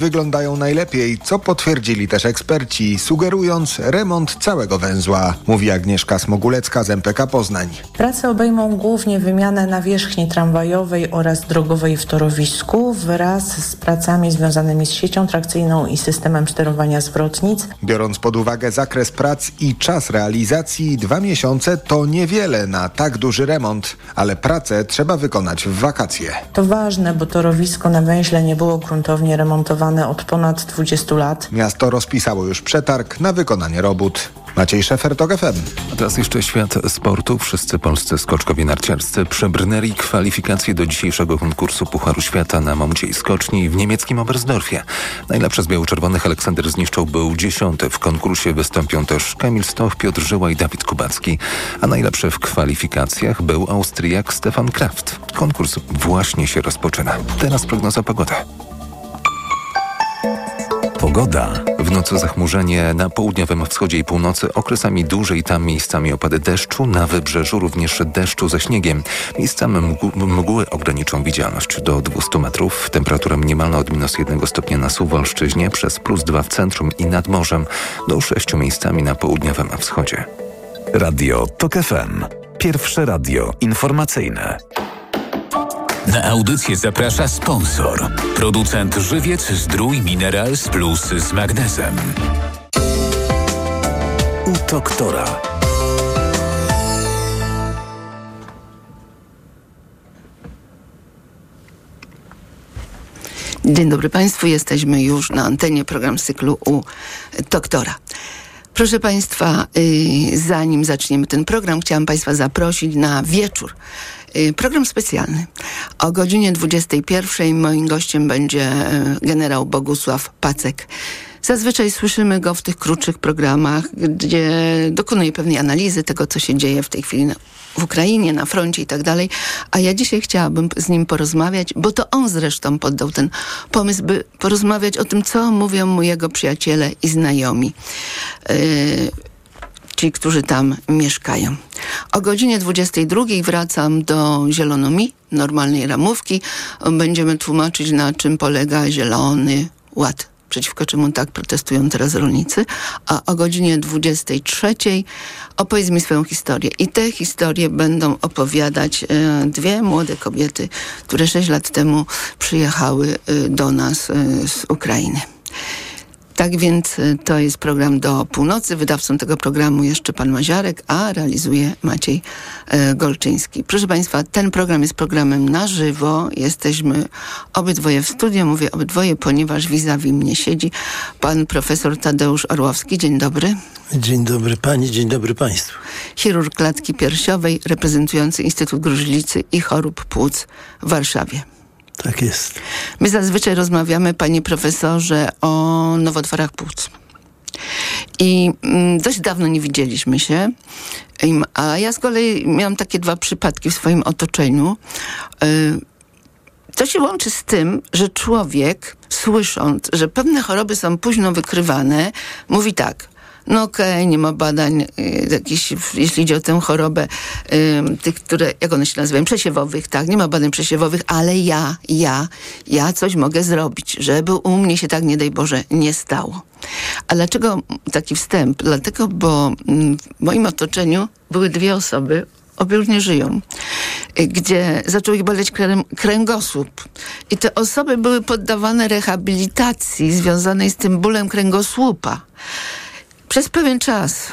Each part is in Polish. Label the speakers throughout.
Speaker 1: wyglądają najlepiej, co potwierdzili też eksperci, sugerując remont całego węzła, mówi Agnieszka Smogulecka z MPK Poznań.
Speaker 2: Prace obejmą głównie wymianę nawierzchni tramwajowej oraz drogowej w torowisku wraz z pracami związanymi z siecią trakcyjną i systemem sterowania zwrotnic.
Speaker 1: Biorąc pod uwagę zakres prac i czas realizacji, dwa miesiące to niewiele na tak duży remont, ale pracę trzeba wykonać w wakacje.
Speaker 2: To ważne, bo torowisko na węźle nie było gruntownie remontowane od ponad 20 lat.
Speaker 1: Miasto rozpisało już przetarg na wykonanie robót. Maciej Szefer, TOG FM.
Speaker 3: A teraz jeszcze świat sportu. Wszyscy polscy skoczkowie narciarscy przebrnęli kwalifikacje do dzisiejszego konkursu Pucharu Świata na mamuciej skoczni w niemieckim Oberstdorfie. Najlepszy z biało-czerwonych Aleksander Zniszczał był dziesiąty. W konkursie wystąpią też Kamil Stoch, Piotr Żyła i Dawid Kubacki. A najlepszy w kwalifikacjach był Austriak Stefan Kraft. Konkurs właśnie się rozpoczyna. Teraz prognoza pogody. Pogoda. W nocy zachmurzenie na południowym wschodzie i północy, okresami dłużej tam miejscami opady deszczu, na wybrzeżu również deszczu ze śniegiem. Miejscami mgły, mgły ograniczą widzialność do 200 metrów. Temperatura minimalna od minus 1 stopnia na Suwalszczyźnie, przez plus 2 w centrum i nad morzem, do 6 miejscami na południowym wschodzie.
Speaker 4: Radio TOK FM. Pierwsze radio informacyjne.
Speaker 5: Na audycję zaprasza sponsor. Producent Żywiec Zdrój Minerals Plus z magnezem.
Speaker 4: U doktora.
Speaker 6: Dzień dobry Państwu, jesteśmy już na antenie program cyklu u doktora. Proszę Państwa, y, zanim zaczniemy ten program, chciałam Państwa zaprosić na wieczór. Y, program specjalny. O godzinie 21 moim gościem będzie y, generał Bogusław Pacek. Zazwyczaj słyszymy go w tych krótszych programach, gdzie dokonuje pewnej analizy tego, co się dzieje w tej chwili w Ukrainie, na froncie i tak dalej. A ja dzisiaj chciałabym z nim porozmawiać, bo to on zresztą poddał ten pomysł, by porozmawiać o tym, co mówią mu jego przyjaciele i znajomi. Yy, ci, którzy tam mieszkają. O godzinie 22 wracam do Zielonomi, normalnej ramówki. Będziemy tłumaczyć, na czym polega Zielony Ład przeciwko czemu tak protestują teraz rolnicy, a o godzinie 23 opowiedz mi swoją historię. I te historie będą opowiadać e, dwie młode kobiety, które 6 lat temu przyjechały e, do nas e, z Ukrainy. Tak więc y, to jest program do północy. Wydawcą tego programu jeszcze pan Maziarek, a realizuje Maciej e, Golczyński. Proszę Państwa, ten program jest programem na żywo. Jesteśmy obydwoje w studio. Mówię obydwoje, ponieważ vis-a-vis mnie siedzi pan profesor Tadeusz Orłowski. Dzień dobry.
Speaker 7: Dzień dobry pani, dzień dobry państwu.
Speaker 6: Chirurg klatki piersiowej, reprezentujący Instytut Gruźlicy i Chorób Płuc w Warszawie.
Speaker 7: Tak jest.
Speaker 6: My zazwyczaj rozmawiamy, panie profesorze, o nowotworach płuc. I mm, dość dawno nie widzieliśmy się. A ja z kolei miałam takie dwa przypadki w swoim otoczeniu. Y, to się łączy z tym, że człowiek, słysząc, że pewne choroby są późno wykrywane, mówi tak – no okej, okay, nie ma badań y, jeśli idzie o tę chorobę, y, tych, które, jak one się nazywają, przesiewowych, tak, nie ma badań przesiewowych, ale ja, ja, ja coś mogę zrobić, żeby u mnie się tak, nie daj Boże, nie stało. A dlaczego taki wstęp? Dlatego, bo mm, w moim otoczeniu były dwie osoby, obie już nie żyją, y, gdzie zaczął ich boleć kręgosłup. I te osoby były poddawane rehabilitacji związanej z tym bólem kręgosłupa przez pewien czas,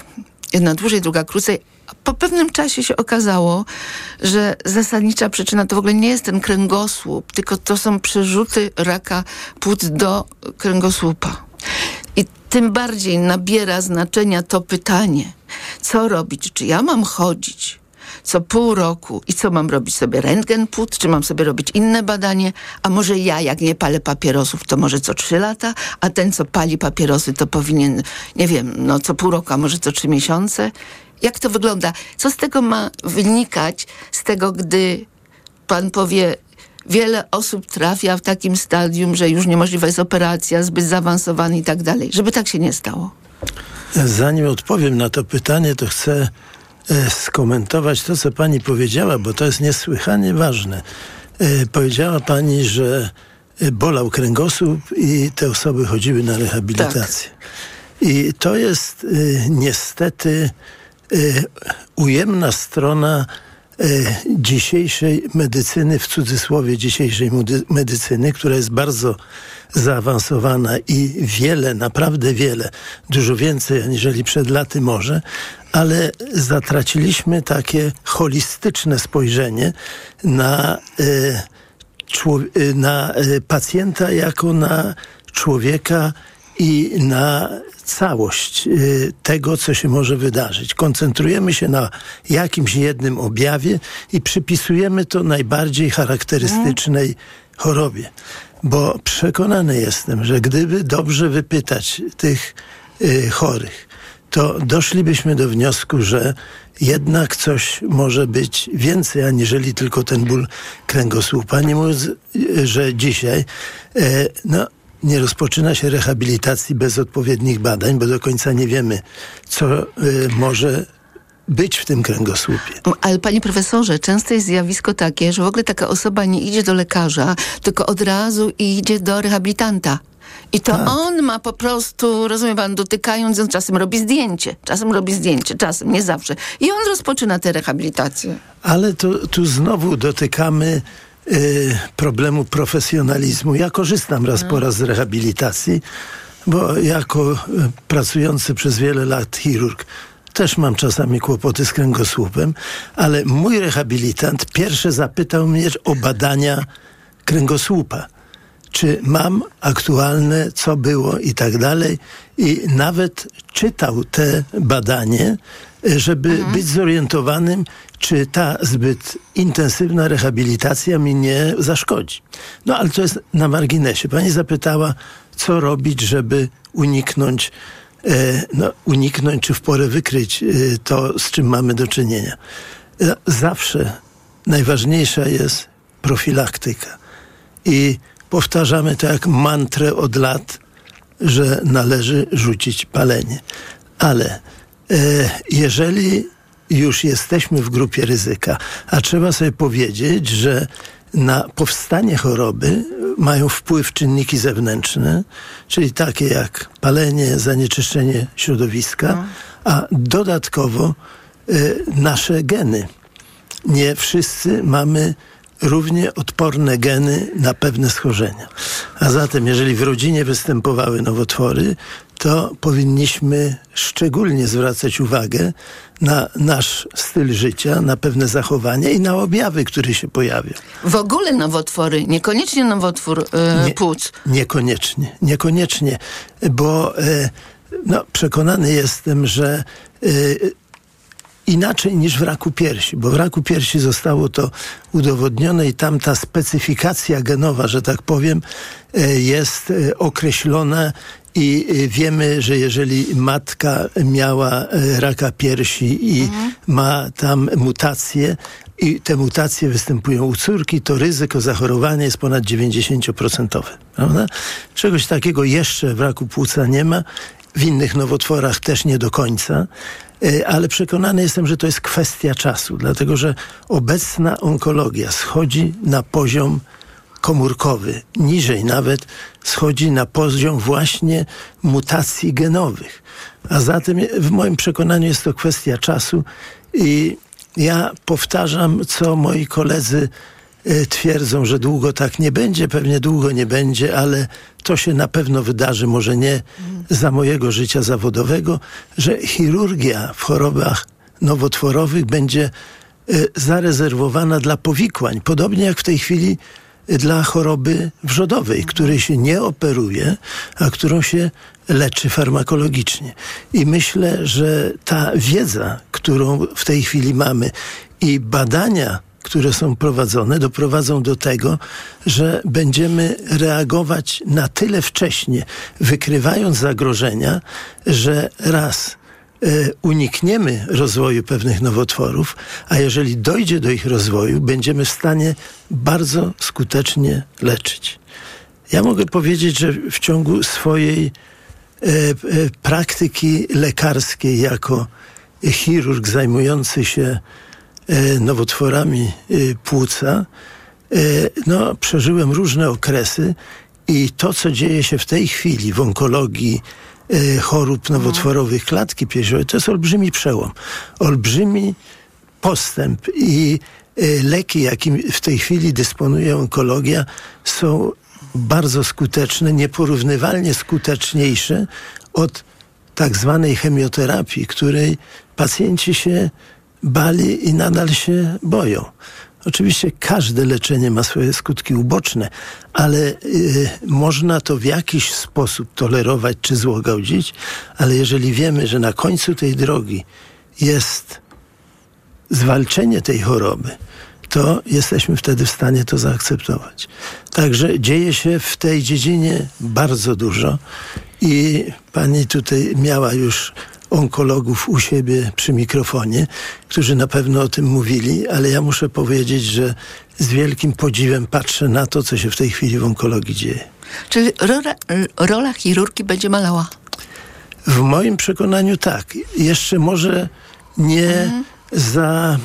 Speaker 6: jedna dłużej, druga krócej, po pewnym czasie się okazało, że zasadnicza przyczyna to w ogóle nie jest ten kręgosłup, tylko to są przerzuty raka płuc do kręgosłupa. I tym bardziej nabiera znaczenia to pytanie, co robić? Czy ja mam chodzić co pół roku i co mam robić sobie rentgen płuc, czy mam sobie robić inne badanie, a może ja jak nie palę papierosów, to może co trzy lata, a ten co pali papierosy to powinien, nie wiem, no co pół roku, a może co trzy miesiące. Jak to wygląda? Co z tego ma wynikać, z tego, gdy pan powie, wiele osób trafia w takim stadium, że już niemożliwa jest operacja, zbyt zaawansowany i tak dalej. Żeby tak się nie stało.
Speaker 7: Zanim odpowiem na to pytanie, to chcę skomentować to, co pani powiedziała, bo to jest niesłychanie ważne. E, powiedziała pani, że y, bolał kręgosłup i te osoby chodziły na rehabilitację. I to jest niestety ujemna strona dzisiejszej medycyny, w cudzysłowie dzisiejszej medy- medycyny, która jest bardzo zaawansowana i wiele, naprawdę wiele, dużo więcej aniżeli przed laty może, ale zatraciliśmy takie holistyczne spojrzenie na, y, y, na y, pacjenta jako na człowieka i na całość y, tego, co się może wydarzyć. Koncentrujemy się na jakimś jednym objawie i przypisujemy to najbardziej charakterystycznej chorobie. Bo przekonany jestem, że gdyby dobrze wypytać tych y, chorych, to doszlibyśmy do wniosku, że jednak coś może być więcej, aniżeli tylko ten ból kręgosłupa. Nie mówiąc, y, że dzisiaj no, nie rozpoczyna się rehabilitacji bez odpowiednich badań, bo do końca nie wiemy, co y, może być w tym kręgosłupie.
Speaker 6: Ale panie profesorze, często jest zjawisko takie, że w ogóle taka osoba nie idzie do lekarza, tylko od razu idzie do rehabilitanta. I to
Speaker 7: Tak.
Speaker 6: on ma po prostu, rozumie pan, dotykając, on czasem robi zdjęcie, czasem robi zdjęcie, czasem, nie zawsze. I on rozpoczyna tę rehabilitację.
Speaker 7: Ale tu, tu znowu dotykamy problemu profesjonalizmu. Ja korzystam raz po raz z rehabilitacji, bo jako y, pracujący przez wiele lat chirurg też mam czasami kłopoty z kręgosłupem, ale mój rehabilitant pierwszy zapytał mnie o badania kręgosłupa czy mam aktualne, co było i tak dalej. I nawet czytał te badanie, żeby być zorientowanym, czy ta zbyt intensywna rehabilitacja mi nie zaszkodzi. No ale to jest na marginesie. Pani zapytała, co robić, żeby uniknąć, e, no, uniknąć czy w porę wykryć e, to, z czym mamy do czynienia. E, zawsze najważniejsza jest profilaktyka. I powtarzamy to jak mantrę od lat, że należy rzucić palenie. Ale jeżeli już jesteśmy w grupie ryzyka, a trzeba sobie powiedzieć, że na powstanie choroby mają wpływ czynniki zewnętrzne, czyli takie jak palenie, zanieczyszczenie środowiska, a dodatkowo e, nasze geny nie wszyscy mamy równie odporne geny na pewne schorzenia. A zatem, jeżeli w rodzinie występowały nowotwory, to powinniśmy szczególnie zwracać uwagę na nasz styl życia, na pewne zachowania i na objawy, które się pojawią.
Speaker 6: W ogóle nowotwory, niekoniecznie nowotwór e,
Speaker 7: Nie-
Speaker 6: płuc.
Speaker 7: Niekoniecznie, niekoniecznie, bo e, no, przekonany jestem, że e, inaczej niż w raku piersi, bo w raku piersi zostało to udowodnione i tam ta specyfikacja genowa, że tak powiem, jest określona i e, wiemy, że jeżeli matka miała e, raka piersi i ma tam mutacje i te mutacje występują u córki, to ryzyko zachorowania jest ponad 90%. Prawda? Czegoś takiego jeszcze w raku płuca nie ma. W innych nowotworach też nie do końca. E, ale przekonany jestem, że to jest kwestia czasu, dlatego że obecna onkologia schodzi na poziom komórkowy, niżej nawet schodzi na poziom właśnie mutacji genowych. A zatem w moim przekonaniu jest to kwestia czasu i ja powtarzam, co moi koledzy e, twierdzą, że długo tak nie będzie, pewnie długo nie będzie, ale to się na pewno wydarzy, może nie za mojego życia zawodowego, że chirurgia w chorobach nowotworowych będzie e, zarezerwowana dla powikłań, podobnie jak w tej chwili dla choroby wrzodowej, której się nie operuje, a którą się leczy farmakologicznie. I myślę, że ta wiedza, którą w tej chwili mamy i badania, które są prowadzone, doprowadzą do tego, że będziemy reagować na tyle wcześnie, wykrywając zagrożenia, że raz unikniemy rozwoju pewnych nowotworów, a jeżeli dojdzie do ich rozwoju, będziemy w stanie bardzo skutecznie leczyć. Ja mogę powiedzieć, że w ciągu swojej e, e, praktyki lekarskiej jako chirurg zajmujący się e, nowotworami e, płuca, no, przeżyłem różne okresy i to, co dzieje się w tej chwili w onkologii e, chorób nowotworowych klatki piersiowej, to jest olbrzymi przełom. Olbrzymi postęp i e, leki, jakim w tej chwili dysponuje onkologia, są bardzo skuteczne, nieporównywalnie skuteczniejsze od tak zwanej chemioterapii, której pacjenci się bali i nadal się boją. Oczywiście każde leczenie ma swoje skutki uboczne, ale y, można to w jakiś sposób tolerować czy złagodzić, ale jeżeli wiemy, że na końcu tej drogi jest zwalczenie tej choroby, to jesteśmy wtedy w stanie to zaakceptować. Także dzieje się w tej dziedzinie bardzo dużo i pani tutaj miała już onkologów u siebie przy mikrofonie, którzy na pewno o tym mówili, ale ja muszę powiedzieć, że z wielkim podziwem patrzę na to, co się w tej chwili w onkologii dzieje.
Speaker 6: Czyli rola, rola chirurgii będzie malała?
Speaker 7: W moim przekonaniu tak. Jeszcze może nie mhm. za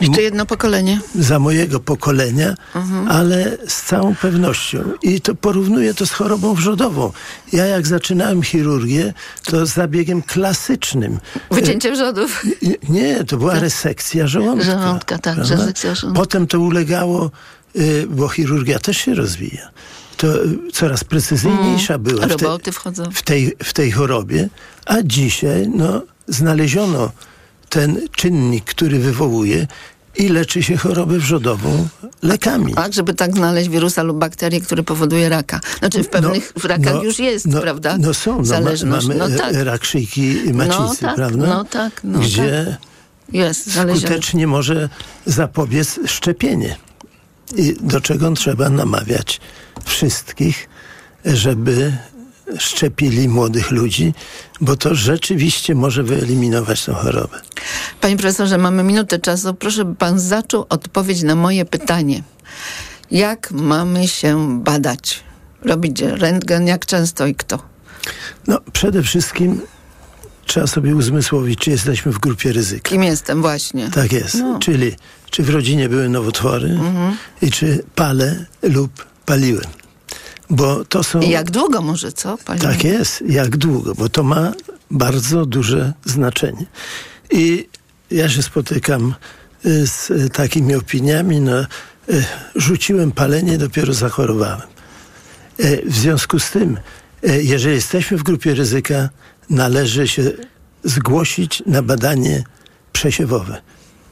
Speaker 6: jeszcze jedno pokolenie.
Speaker 7: Za mojego pokolenia, mhm. ale z całą pewnością. I to porównuję to z chorobą wrzodową. Ja jak zaczynałem chirurgię, to z zabiegiem klasycznym.
Speaker 6: Wycięcie wrzodów.
Speaker 7: Nie, to była resekcja żołądka.
Speaker 6: Żołądka, tak, resekcja żołądka.
Speaker 7: Potem to ulegało, y, bo chirurgia też się rozwija. To y, coraz precyzyjniejsza mm. była w tej, w, tej, w tej chorobie, a dzisiaj no, znaleziono ten czynnik, który wywołuje i leczy się chorobę wrzodową lekami.
Speaker 6: Tak, żeby tak znaleźć wirusa lub bakterię, który powoduje raka. Znaczy w pewnych no, rakach no, już jest,
Speaker 7: no,
Speaker 6: prawda?
Speaker 7: No są, no, Zależność. mamy no, tak. rak szyjki macicy,
Speaker 6: no, tak,
Speaker 7: prawda?
Speaker 6: No tak, no
Speaker 7: Gdzie
Speaker 6: tak. Jest,
Speaker 7: skutecznie może zapobiec szczepienie. I do czego trzeba namawiać wszystkich, żeby szczepili młodych ludzi, bo to rzeczywiście może wyeliminować tę chorobę.
Speaker 6: Panie profesorze, mamy minutę czasu. Proszę, by pan zaczął odpowiedź na moje pytanie. Jak mamy się badać? Robić rentgen, jak często i kto?
Speaker 7: No, przede wszystkim trzeba sobie uzmysłowić, czy jesteśmy w grupie ryzyka.
Speaker 6: Kim jestem, właśnie.
Speaker 7: Tak jest. No. Czyli czy w rodzinie były nowotwory mhm. i czy palę lub paliłem. Bo to są...
Speaker 6: Jak długo może, co?
Speaker 7: Panie? Tak jest, jak długo, bo to ma bardzo duże znaczenie. I ja się spotykam y, z y, takimi opiniami, no, y, rzuciłem palenie, dopiero zachorowałem. W związku z tym, jeżeli jesteśmy w grupie ryzyka, należy się zgłosić na badanie przesiewowe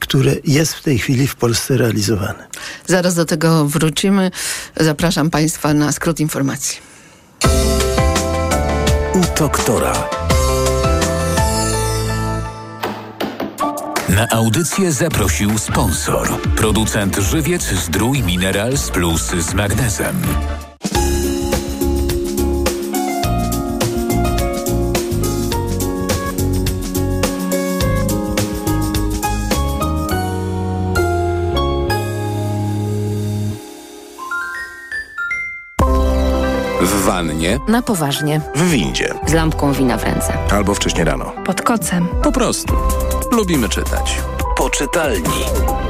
Speaker 7: które jest w tej chwili w Polsce realizowane.
Speaker 6: Zaraz do tego wrócimy. Zapraszam Państwa na skrót informacji.
Speaker 4: U doktora.
Speaker 5: Na audycję zaprosił sponsor. Producent Żywiec Zdrój Minerals Plus z magnezem.
Speaker 3: Wannie.
Speaker 8: Na poważnie.
Speaker 3: W windzie.
Speaker 8: Z lampką wina w ręce.
Speaker 3: Albo wcześnie rano.
Speaker 8: Pod kocem.
Speaker 3: Po prostu. Lubimy czytać.
Speaker 4: Poczytalni.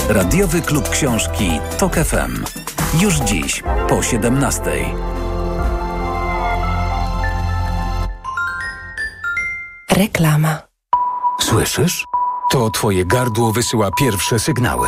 Speaker 4: Radiowy klub książki TOK FM. Już dziś po 17.
Speaker 8: Reklama.
Speaker 9: Słyszysz? To twoje gardło wysyła pierwsze sygnały.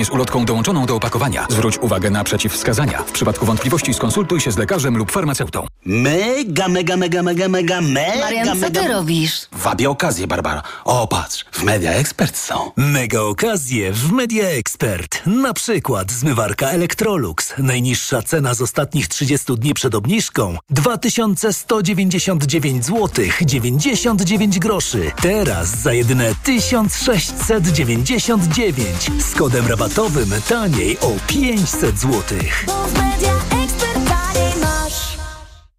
Speaker 9: z ulotką dołączoną do opakowania. Zwróć uwagę na przeciwwskazania. W przypadku wątpliwości skonsultuj się z lekarzem lub farmaceutą.
Speaker 10: Mega, mega, mega, mega, mega, mega,
Speaker 8: Marian, co ty robisz?
Speaker 10: Wabie okazję, Barbara. O, patrz, w Media Expert są.
Speaker 11: Mega okazje w Media Expert. Na przykład zmywarka Electrolux. Najniższa cena z ostatnich 30 dni przed obniżką 2199 zł 99 groszy. Teraz za jedyne 1699 z kodem rabatowym światowym taniej o 500 zł.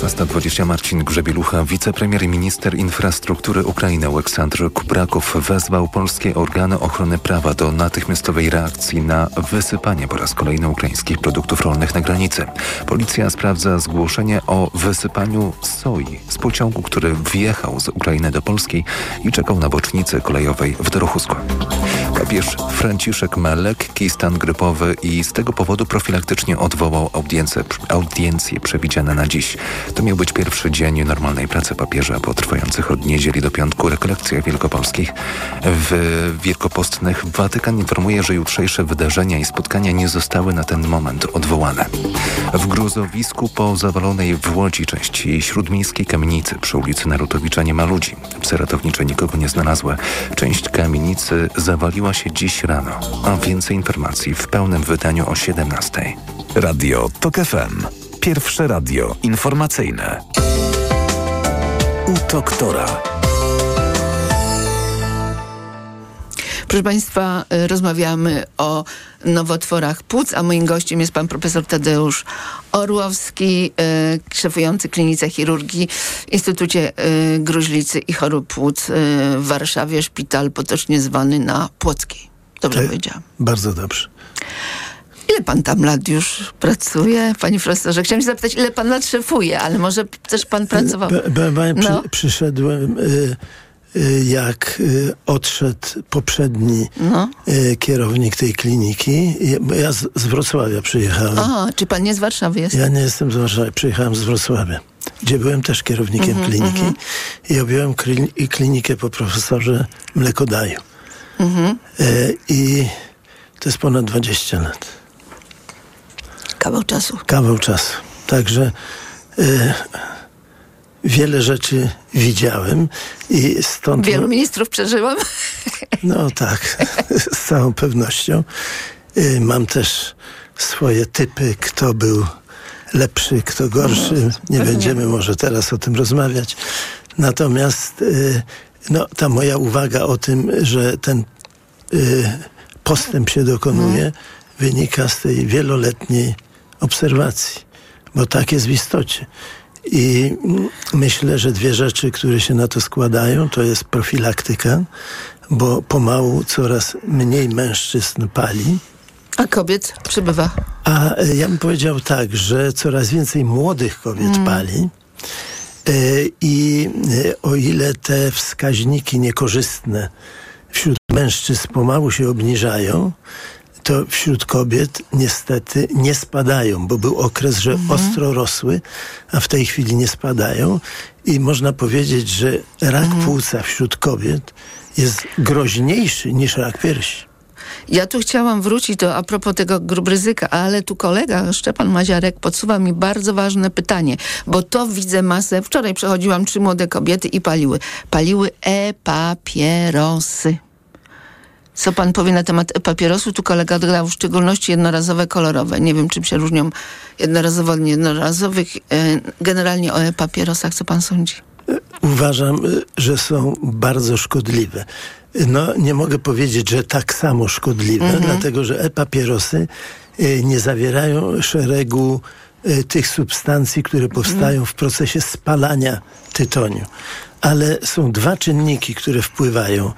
Speaker 3: 16.20 Marcin Grzebielucha, wicepremier i minister infrastruktury Ukrainy Aleksandr Kubrakow wezwał polskie organy ochrony prawa do natychmiastowej reakcji na wysypanie po raz kolejny ukraińskich produktów rolnych na granicy. Policja sprawdza zgłoszenie o wysypaniu soi z pociągu, który wjechał z Ukrainy do Polski i czekał na bocznicy kolejowej w Dorochusku. Papież Franciszek ma lekki stan grypowy i z tego powodu profilaktycznie odwołał audiencję, audiencję przewidziane na dziś. To miał być pierwszy dzień normalnej pracy papieża po trwających od niedzieli do piątku rekolekcjach wielkopolskich. W Wielkopostnych Watykan informuje, że jutrzejsze wydarzenia i spotkania nie zostały na ten moment odwołane. W gruzowisku po zawalonej w Łodzi części śródmiejskiej kamienicy przy ulicy Narutowicza nie ma ludzi. Psy ratownicze nikogo nie znalazły. Część kamienicy zawaliła się dziś rano. A więcej informacji w pełnym wydaniu o 17.
Speaker 9: Radio TOK FM. Pierwsze radio informacyjne. U doktora.
Speaker 6: Proszę Państwa, rozmawiamy o nowotworach płuc, a moim gościem jest pan profesor Tadeusz Orłowski, y, szefujący klinice chirurgii w Instytucie y, Gruźlicy i Chorób Płuc y, w Warszawie, szpital potocznie zwany na Płockiej. Dobrze
Speaker 7: Tak,
Speaker 6: powiedziałam.
Speaker 7: Bardzo dobrze.
Speaker 6: Ile pan tam lat już pracuje, panie profesorze? Chciałam się zapytać, ile pan lat szefuje, ale może też pan pracował.
Speaker 7: Be, be, be, przy,
Speaker 6: No.
Speaker 7: Przyszedłem, y, y, jak y, odszedł poprzedni
Speaker 6: No.
Speaker 7: y, kierownik tej kliniki. Ja- bo Ja z, z Wrocławia przyjechałem.
Speaker 6: A, czy pan nie z Warszawy jest?
Speaker 7: Ja nie jestem z Warszawy, przyjechałem z Wrocławia, gdzie byłem też kierownikiem
Speaker 6: Mhm,
Speaker 7: kliniki
Speaker 6: mhm.
Speaker 7: i objąłem klinikę po profesorze Mlekodaju.
Speaker 6: Mhm.
Speaker 7: E, I to jest ponad 20 lat.
Speaker 6: Kawał czasu.
Speaker 7: Kawał czasu. Także e, wiele rzeczy widziałem i stąd...
Speaker 6: Wielu ministrów przeżyłam.
Speaker 7: No tak, z całą pewnością. Y, Mam też swoje typy, kto był lepszy, kto gorszy. Nie będziemy może teraz o tym rozmawiać. Natomiast y, no, ta moja uwaga o tym, że ten y, postęp się dokonuje, wynika z tej wieloletniej obserwacji, bo tak jest w istocie. I myślę, że dwie rzeczy, które się na to składają, to jest profilaktyka, bo pomału coraz mniej mężczyzn pali.
Speaker 6: A kobiet przybywa.
Speaker 7: A e, ja bym powiedział tak, że coraz więcej młodych kobiet
Speaker 6: Mm.
Speaker 7: pali. E, I e, o ile te wskaźniki niekorzystne wśród mężczyzn pomału się obniżają, to wśród kobiet niestety nie spadają, bo był okres, że ostro rosły, a w tej chwili nie spadają. I można powiedzieć, że rak płuca wśród kobiet jest groźniejszy niż rak piersi.
Speaker 6: Ja tu chciałam wrócić do a propos tego grubryzyka, ale tu kolega Szczepan Maziarek podsuwa mi bardzo ważne pytanie, bo to widzę masę. Wczoraj przechodziłam trzy młode kobiety i paliły. Paliły e-papierosy. Co pan powie na temat e-papierosu? Tu kolega dodał w szczególności jednorazowe kolorowe. Nie wiem, czym się różnią jednorazowo od niejednorazowych. E, Generalnie o e-papierosach, co pan sądzi?
Speaker 7: uważam, y, że są bardzo szkodliwe. No, nie mogę powiedzieć, że tak samo szkodliwe,
Speaker 6: Mhm.
Speaker 7: dlatego że e-papierosy y, nie zawierają szeregu tych substancji, które powstają w procesie spalania tytoniu. Ale są dwa czynniki, które wpływają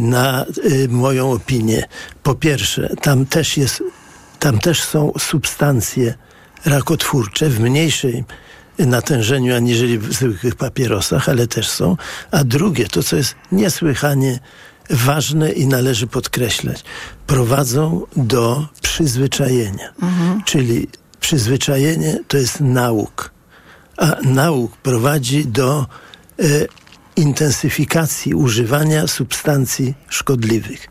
Speaker 7: na y, moją opinię. Po pierwsze, tam też jest, tam też są substancje rakotwórcze w mniejszym natężeniu aniżeli w zwykłych papierosach, ale też są. A drugie, to co jest niesłychanie ważne i należy podkreślać, prowadzą do przyzwyczajenia. Czyli przyzwyczajenie to jest nauk, a nauk prowadzi do e, intensyfikacji używania substancji szkodliwych.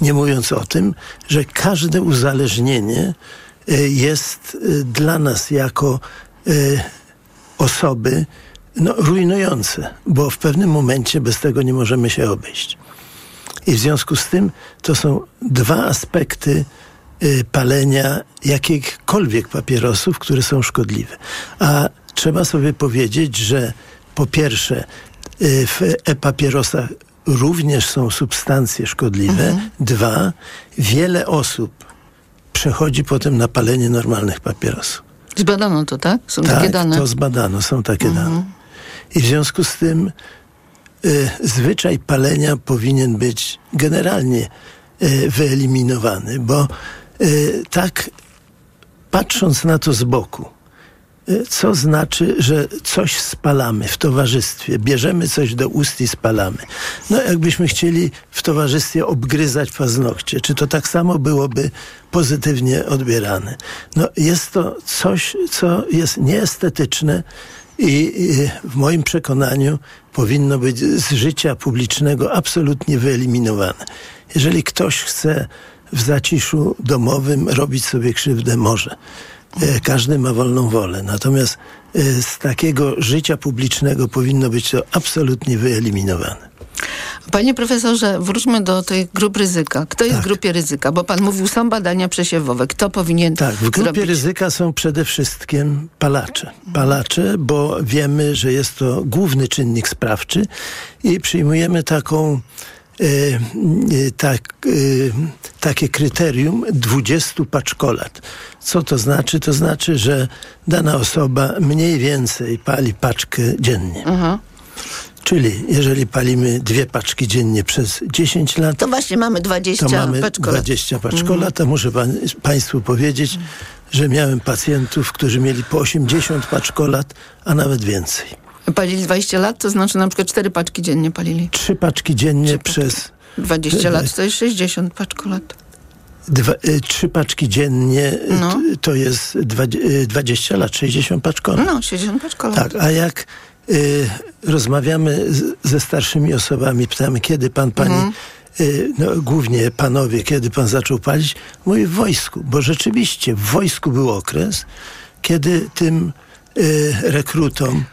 Speaker 7: Nie mówiąc o tym, że każde uzależnienie e, jest e, dla nas jako e, osoby no, rujnujące, bo w pewnym momencie bez tego nie możemy się obejść. I w związku z tym to są dwa aspekty palenia jakichkolwiek papierosów, które są szkodliwe. A trzeba sobie powiedzieć, że po pierwsze w e-papierosach również są substancje szkodliwe. Dwa, wiele osób przechodzi potem na palenie normalnych papierosów.
Speaker 6: Zbadano to, tak? Są
Speaker 7: tak,
Speaker 6: takie dane.
Speaker 7: to zbadano, są takie dane. I w związku z tym y, zwyczaj palenia powinien być generalnie y, wyeliminowany, bo y, tak patrząc na to z boku, y, co znaczy, że coś spalamy w towarzystwie, bierzemy coś do ust i spalamy. No jakbyśmy chcieli w towarzystwie obgryzać paznokcie, czy to tak samo byłoby pozytywnie odbierane? No jest to coś, co jest nieestetyczne i y, w moim przekonaniu powinno być z życia publicznego absolutnie wyeliminowane. Jeżeli ktoś chce w zaciszu domowym robić sobie krzywdę, może. E, Każdy ma wolną wolę. Natomiast e, z takiego życia publicznego powinno być to absolutnie wyeliminowane.
Speaker 6: Panie profesorze, wróćmy do tej grup ryzyka. Kto
Speaker 7: Tak.
Speaker 6: jest w grupie ryzyka? Bo pan mówił, są badania przesiewowe. Kto powinien
Speaker 7: Tak, w grupie
Speaker 6: zrobić?
Speaker 7: ryzyka są przede wszystkim palacze. Palacze, bo wiemy, że jest to główny czynnik sprawczy i przyjmujemy taką tak, e, takie kryterium 20 paczkolat. Co to znaczy? To znaczy, że dana osoba mniej więcej pali paczkę dziennie.
Speaker 6: Aha.
Speaker 7: Czyli jeżeli palimy dwie paczki dziennie przez 10 lat,
Speaker 6: To właśnie mamy 20
Speaker 7: to mamy
Speaker 6: paczkolat.
Speaker 7: 20 paczkolat. To muszę pan, Państwu powiedzieć, że miałem pacjentów, którzy mieli po 80 paczkolat, a nawet więcej.
Speaker 6: Palili 20 lat, to znaczy na przykład 4 paczki dziennie palili.
Speaker 7: Trzy paczki dziennie przez
Speaker 6: 20 lat to jest 60 paczkolat.
Speaker 7: dwa, y, trzy paczki dziennie, y,
Speaker 6: No.
Speaker 7: to jest dwa, y, 20 lat, 60 paczkolat.
Speaker 6: No, 60 paczkolat.
Speaker 7: Tak, a jak y, rozmawiamy z, ze starszymi osobami, pytamy, kiedy pan, pani,
Speaker 6: Mhm.
Speaker 7: y, no, głównie panowie, kiedy pan zaczął palić? Mówi w wojsku, bo rzeczywiście w wojsku był okres, kiedy tym y, rekrutom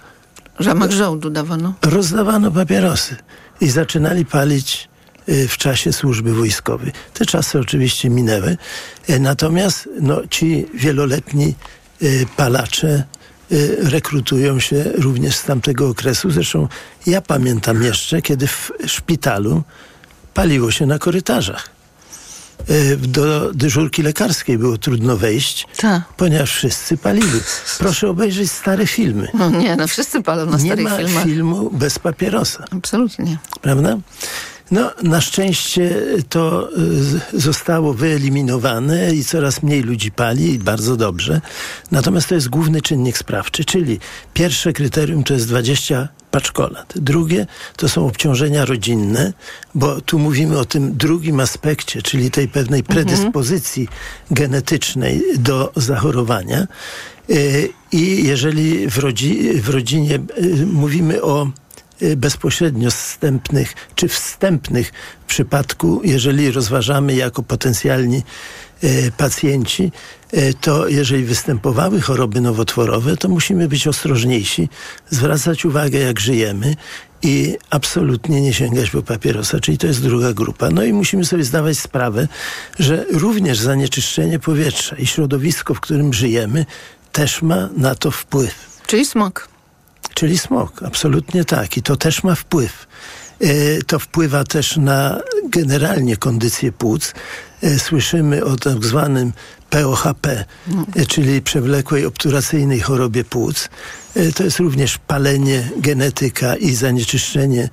Speaker 6: W ramach żołdu dawano.
Speaker 7: rozdawano papierosy i zaczynali palić y, w czasie służby wojskowej. Te czasy oczywiście minęły, y, natomiast no, ci wieloletni y, palacze y, rekrutują się również z tamtego okresu. Zresztą ja pamiętam jeszcze, kiedy w szpitalu paliło się na korytarzach. Y, Do dyżurki lekarskiej było trudno wejść,
Speaker 6: Tak.
Speaker 7: ponieważ wszyscy palili. Proszę obejrzeć stare filmy.
Speaker 6: No nie, no wszyscy palą na
Speaker 7: Nie
Speaker 6: starych
Speaker 7: ma
Speaker 6: filmach.
Speaker 7: filmu bez papierosa,
Speaker 6: Absolutnie nie.
Speaker 7: prawda? No, na szczęście to y, zostało wyeliminowane i coraz mniej ludzi pali i bardzo dobrze. Natomiast to jest główny czynnik sprawczy, czyli pierwsze kryterium to jest 20 paczkolat. Drugie to są obciążenia rodzinne, bo tu mówimy o tym drugim aspekcie, czyli tej pewnej predyspozycji genetycznej do zachorowania. Y, I jeżeli w, rodzi- w rodzinie y, mówimy o bezpośrednio wstępnych czy wstępnych w przypadku, jeżeli rozważamy jako potencjalni y, pacjenci, y, to jeżeli występowały choroby nowotworowe, to musimy być ostrożniejsi, zwracać uwagę jak żyjemy i absolutnie nie sięgać po papierosa, czyli to jest druga grupa. No i musimy sobie zdawać sprawę, że również zanieczyszczenie powietrza i środowisko, w którym żyjemy, też ma na to wpływ.
Speaker 6: Czyli smog.
Speaker 7: Czyli smog, absolutnie tak. I to też ma wpływ. E, To wpływa też na generalnie kondycję płuc. E, Słyszymy o tak zwanym POHP, e, czyli przewlekłej obturacyjnej chorobie płuc. To jest również palenie, genetyka i zanieczyszczenie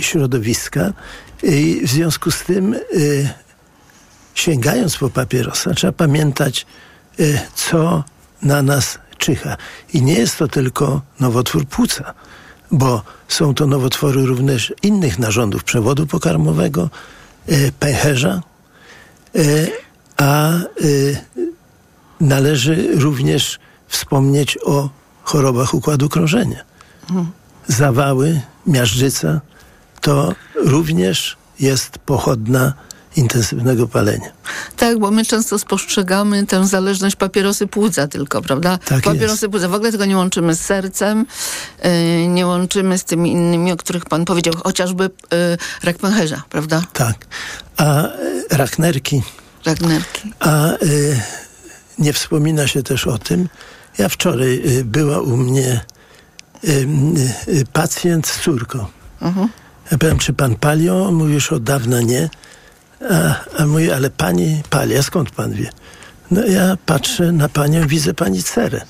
Speaker 7: środowiska. I w związku z tym, sięgając po papierosa, trzeba pamiętać, co na nas czyha. I nie jest to tylko nowotwór płuca, bo są to nowotwory również innych narządów przewodu pokarmowego, e, pęcherza, e, a e, należy również wspomnieć o chorobach układu krążenia. Zawały, miażdżyca to również jest pochodna intensywnego palenia.
Speaker 6: Tak, bo my często spostrzegamy tę zależność papierosy płuca tylko, prawda?
Speaker 7: Tak
Speaker 6: papierosy
Speaker 7: jest.
Speaker 6: płuca. W ogóle tego nie łączymy z sercem, yy, nie łączymy z tymi innymi, o których pan powiedział, chociażby yy, rak pęcherza, prawda?
Speaker 7: Tak. A e, rak nerki,
Speaker 6: Rak nerki.
Speaker 7: a e, nie wspomina się też o tym. Ja wczoraj e, była u mnie e, pacjent z córką.
Speaker 6: Mhm.
Speaker 7: Ja pytam, czy pan pali? On mówi, już od dawna nie. A, a mówi, ale pani pali. A skąd pan wie? No ja patrzę na panią, widzę pani cerę.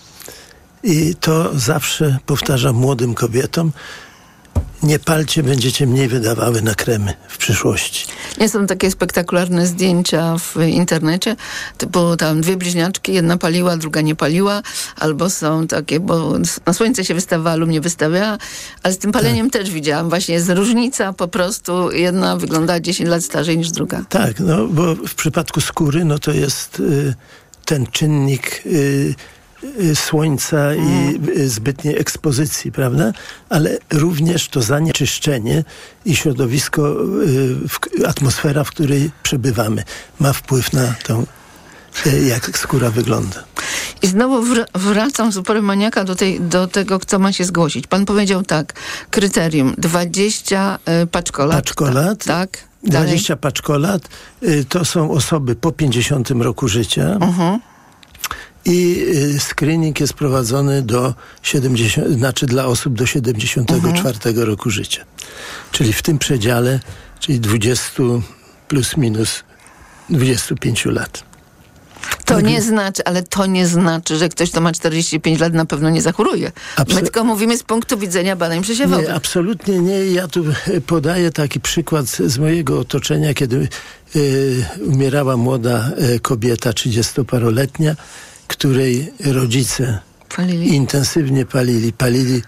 Speaker 7: I to zawsze powtarzam młodym kobietom. Nie palcie, będziecie mniej wydawały na kremy w przyszłości.
Speaker 6: Nie są takie spektakularne zdjęcia w internecie, typu tam dwie bliźniaczki, jedna paliła, druga nie paliła, albo są takie, bo na słońce się wystawia, lub nie wystawia, ale z tym paleniem też widziałam. Właśnie jest różnica po prostu, jedna wygląda 10 lat starzej niż druga.
Speaker 7: Tak, no bo w przypadku skóry, no to jest y, ten czynnik y, słońca i y, zbytniej ekspozycji, prawda? Ale również to zanieczyszczenie i środowisko, y, atmosfera, w której przebywamy, ma wpływ na tą, y, jak skóra wygląda.
Speaker 6: I znowu wr- wracam z uporem maniaka do, tej, do tego, kto ma się zgłosić. Pan powiedział tak, kryterium 20 y, paczkolat.
Speaker 7: Paczkolat.
Speaker 6: Tak. Dalej.
Speaker 7: 20 paczkolat y, to są osoby po 50 roku życia.
Speaker 6: Mhm.
Speaker 7: I y, screening jest prowadzony do 70, znaczy dla osób do 74
Speaker 6: Mhm.
Speaker 7: roku życia. Czyli w tym przedziale, czyli 20 plus minus 25 lat.
Speaker 6: To nie znaczy, ale to nie znaczy, że ktoś, kto ma 45 lat, na pewno nie zachoruje.
Speaker 7: Abso-
Speaker 6: My tylko mówimy z punktu widzenia badań przesiewowych.
Speaker 7: Nie, absolutnie nie. Ja tu e, podaję taki przykład z mojego otoczenia, kiedy y, umierała młoda e, kobieta, 30-paroletnia, której rodzice
Speaker 6: Palili.
Speaker 7: intensywnie palili. Palili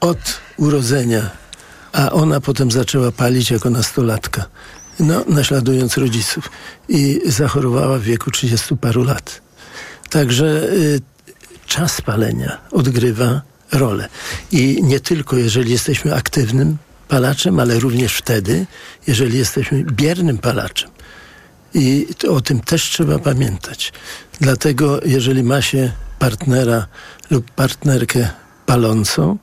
Speaker 7: od urodzenia, a ona potem zaczęła palić jako nastolatka. No, naśladując rodziców. I zachorowała w wieku 30 paru lat. Także y, czas palenia odgrywa rolę. I nie tylko jeżeli jesteśmy aktywnym palaczem, ale również wtedy, jeżeli jesteśmy biernym palaczem. I o tym też trzeba pamiętać. Dlatego, jeżeli ma się partnera lub partnerkę palącą,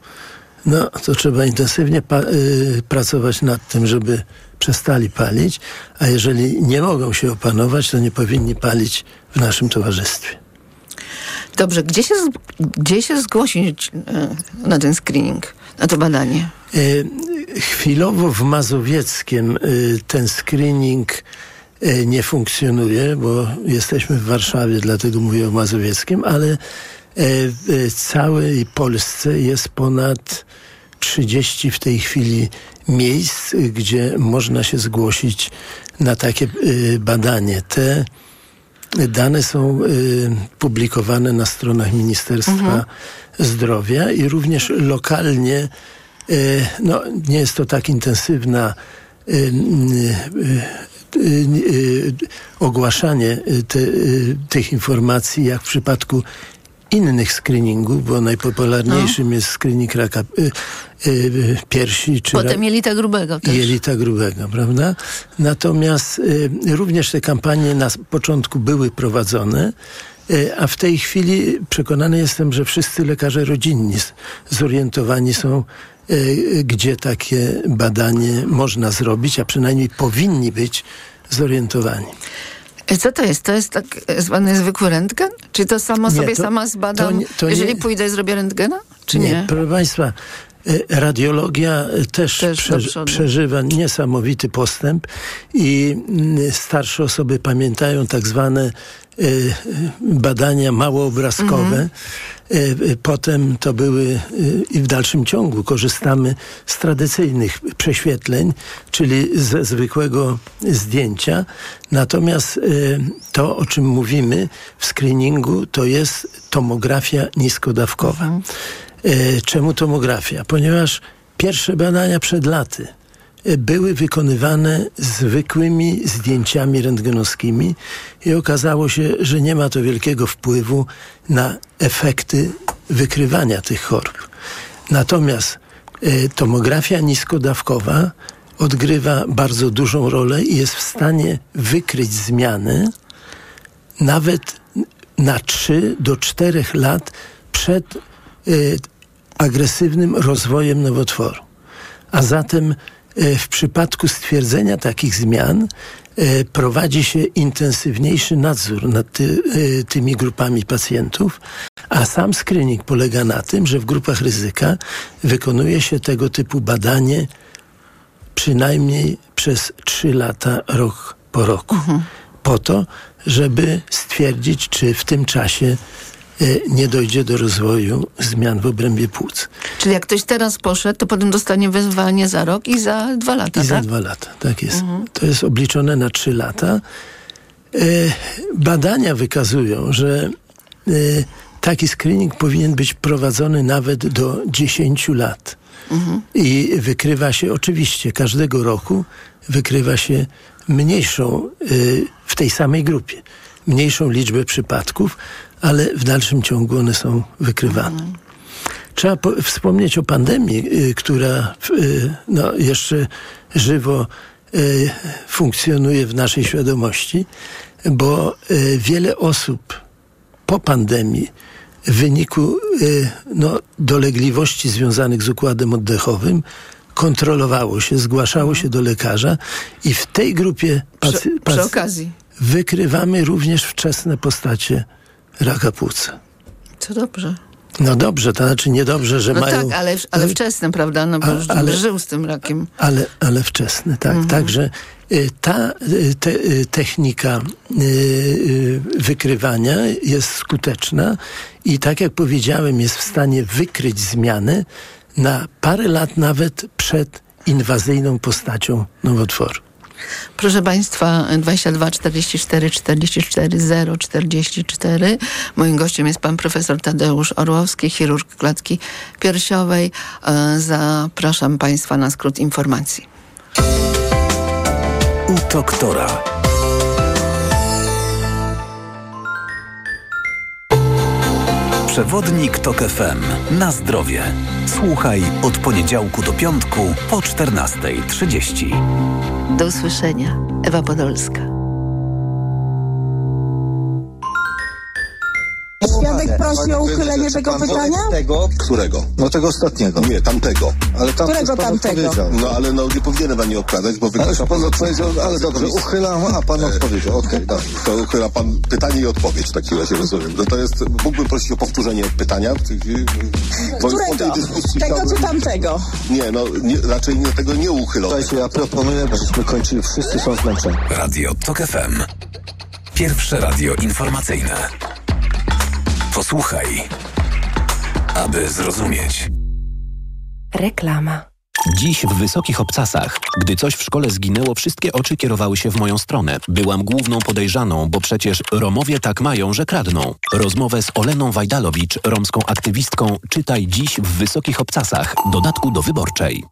Speaker 7: no to trzeba intensywnie y, pracować nad tym, żeby przestali palić, a jeżeli nie mogą się opanować, to nie powinni palić w naszym towarzystwie.
Speaker 6: Dobrze, gdzie się, gdzie się zgłosić e, na ten screening, na to badanie?
Speaker 7: Y, Chwilowo w Mazowieckiem y, ten screening y, nie funkcjonuje, bo jesteśmy w Warszawie, dlatego mówię o Mazowieckim, ale w całej Polsce jest ponad 30 w tej chwili miejsc, gdzie można się zgłosić na takie y, badanie. Te dane są publikowane na stronach Ministerstwa Zdrowia i również lokalnie no, nie jest to tak intensywna ogłaszanie y, te, y, tych informacji, jak w przypadku innych screeningów, bo najpopularniejszym jest screening raka y, y, piersi czy
Speaker 6: Potem jelita grubego też.
Speaker 7: jelita grubego, prawda? Natomiast y, również te kampanie na początku były prowadzone, y, a w tej chwili przekonany jestem, że wszyscy lekarze rodzinni zorientowani są, y, gdzie takie badanie można zrobić, a przynajmniej powinni być zorientowani.
Speaker 6: E, Co to jest? To jest tak zwany zwykły rentgen? Czy to samo
Speaker 7: Nie,
Speaker 6: sobie
Speaker 7: to-
Speaker 6: sama zbadam?
Speaker 7: to nie- to
Speaker 6: Jeżeli
Speaker 7: nie-
Speaker 6: pójdę, zrobię rentgena? Czy nie?
Speaker 7: Proszę Państwa, y, radiologia y, też,
Speaker 6: Też przodu.
Speaker 7: przeżywa niesamowity postęp i mm, starsze osoby pamiętają tak zwane y, y, badania małoobrazkowe.
Speaker 6: Mhm.
Speaker 7: Y, y, Potem to były y, i w dalszym ciągu korzystamy z tradycyjnych prześwietleń, czyli ze zwykłego zdjęcia. Natomiast y, to, o czym mówimy w screeningu, to jest tomografia niskodawkowa. E, Czemu tomografia? Ponieważ pierwsze badania przed laty e, były wykonywane zwykłymi zdjęciami rentgenowskimi i okazało się, że nie ma to wielkiego wpływu na efekty wykrywania tych chorób. Natomiast e, tomografia niskodawkowa odgrywa bardzo dużą rolę i jest w stanie wykryć zmiany nawet na 3 do 4 lat przed agresywnym rozwojem nowotworu. A zatem y, w przypadku stwierdzenia takich zmian y, prowadzi się intensywniejszy nadzór nad ty, y, tymi grupami pacjentów, a sam screening polega na tym, że w grupach ryzyka wykonuje się tego typu badanie przynajmniej przez 3 lata, rok po roku. Po to, żeby stwierdzić, czy w tym czasie nie dojdzie do rozwoju zmian w obrębie płuc.
Speaker 6: Czyli jak ktoś teraz poszedł, to potem dostanie wezwanie za rok i za dwa lata,
Speaker 7: I za
Speaker 6: tak?
Speaker 7: dwa lata, tak jest. To jest obliczone na trzy lata. E, badania wykazują, że e, taki screening powinien być prowadzony nawet do 10 lat. I wykrywa się oczywiście każdego roku wykrywa się mniejszą y, w tej samej grupie, mniejszą liczbę przypadków, ale w dalszym ciągu one są wykrywane. Trzeba po, wspomnieć o pandemii, y, która y, no, jeszcze żywo y, funkcjonuje w naszej świadomości, bo y, wiele osób po pandemii w wyniku y, no, dolegliwości związanych z układem oddechowym kontrolowało się, zgłaszało się do lekarza i w tej grupie pacy-
Speaker 6: Przy, okazji.
Speaker 7: Wykrywamy również wczesne postacie raka płuca.
Speaker 6: To dobrze.
Speaker 7: No dobrze, to znaczy niedobrze, że
Speaker 6: No
Speaker 7: mają...
Speaker 6: tak, ale, ale wczesnym, prawda? No bo
Speaker 7: A- ale-
Speaker 6: żył z tym rakiem.
Speaker 7: Ale, ale wczesny, tak.
Speaker 6: Mhm.
Speaker 7: Także y, ta y, te, y, technika wykrywania jest skuteczna i tak jak powiedziałem, jest w stanie wykryć zmiany na parę lat nawet przed inwazyjną postacią nowotworu.
Speaker 6: Proszę Państwa, 22 44 44 0 44. Moim gościem jest pan profesor Tadeusz Orłowski, chirurg klatki piersiowej. E, Zapraszam Państwa na skrót informacji.
Speaker 4: U doktora. Przewodnik TOK FM. Na zdrowie. Słuchaj od poniedziałku do piątku po 14.30.
Speaker 6: Do usłyszenia. Ewa Podolska.
Speaker 12: Świadek prosi o uchylenie tego pytania?
Speaker 13: Tego? Którego? No tego ostatniego. Nie, tamtego. Ale tam
Speaker 12: Którego tamtego?
Speaker 13: No ale no nie powinienem pani okradać, bo wygłasza pan odpowiedział, ale dobrze, uchylam, a pan odpowiedział. Okej, dobrze. To uchyla pan pytanie i odpowiedź w takim razie, rozumiem. No to jest, mógłbym prosić o powtórzenie pytania? Bo już po tej
Speaker 12: Którego?
Speaker 13: dyskusji
Speaker 12: Tego
Speaker 13: chciałbym-
Speaker 12: czy tamtego?
Speaker 13: Nie, no nie, raczej nie, tego nie uchylą. Słuchajcie, ja proponuję, żebyśmy kończyli, wszyscy są zmęczeni.
Speaker 4: Radio TOK FM. Pierwsze radio informacyjne. Posłuchaj, aby zrozumieć.
Speaker 8: Reklama.
Speaker 14: Dziś w Wysokich Obcasach. Gdy coś w szkole zginęło, wszystkie oczy kierowały się w moją stronę. Byłam główną podejrzaną, bo przecież Romowie tak mają, że kradną. Rozmowę z Oleną Wajdalowicz, romską aktywistką, czytaj dziś w Wysokich Obcasach. Dodatku do wyborczej.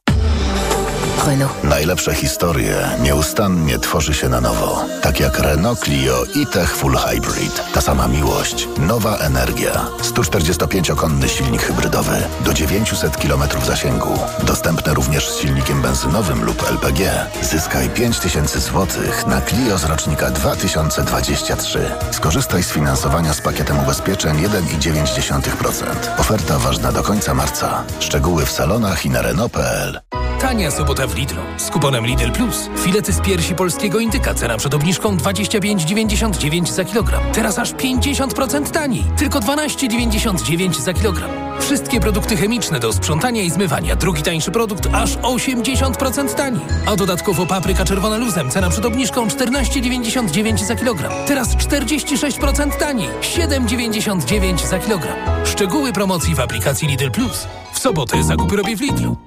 Speaker 8: Renault.
Speaker 15: Najlepsze historie nieustannie tworzy się na nowo. Tak jak Renault Clio i Tech Full Hybrid. Ta sama miłość, nowa energia. 145-konny silnik hybrydowy do 900 km zasięgu. Dostępne również z silnikiem benzynowym lub LPG. Zyskaj 5000 zł na Clio z rocznika 2023. Skorzystaj z finansowania z pakietem ubezpieczeń 1,9%. Oferta ważna do końca marca. Szczegóły w salonach i na Renault.pl.
Speaker 16: Tania sobota w Lidlu. Z kuponem Lidl Plus. Filety z piersi polskiego indyka. Cena przed obniżką 25,99 za kilogram. Teraz aż 50% taniej. Tylko 12,99 za kilogram. Wszystkie produkty chemiczne do sprzątania i zmywania. Drugi tańszy produkt aż 80% taniej. A dodatkowo papryka czerwona luzem. Cena przed obniżką 14,99 za kilogram. Teraz 46% taniej. 7,99 za kilogram. Szczegóły promocji w aplikacji Lidl Plus. W sobotę zakupy robię w Lidlu.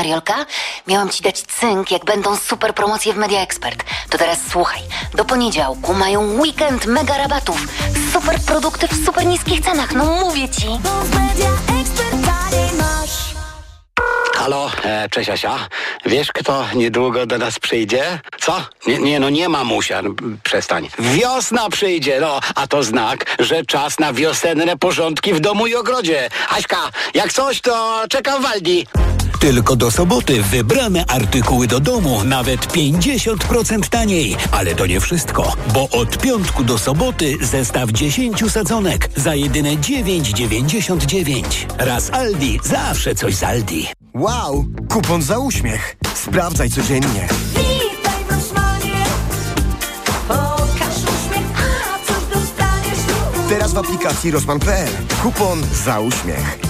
Speaker 17: Mariolka, miałam ci dać cynk, jak będą super promocje w Media Expert. To teraz słuchaj. Do poniedziałku mają weekend mega rabatów. Super produkty w super niskich cenach. No mówię ci.
Speaker 10: Halo, e, cześć Asia. Wiesz, kto niedługo do nas przyjdzie? Co? Nie, nie no nie mamusia, no, przestań. Wiosna przyjdzie, no, a to znak, że czas na wiosenne porządki w domu i ogrodzie. Aśka, jak coś, to czekam w Waldi.
Speaker 18: Tylko do soboty wybrane artykuły do domu nawet 50% taniej. Ale to nie wszystko, bo od piątku do soboty zestaw 10 sadzonek za jedyne 9,99. Raz Aldi, zawsze coś z Aldi.
Speaker 19: Wow! Kupon za uśmiech. Sprawdzaj codziennie. Teraz w aplikacji Rosman.pl. Kupon za uśmiech.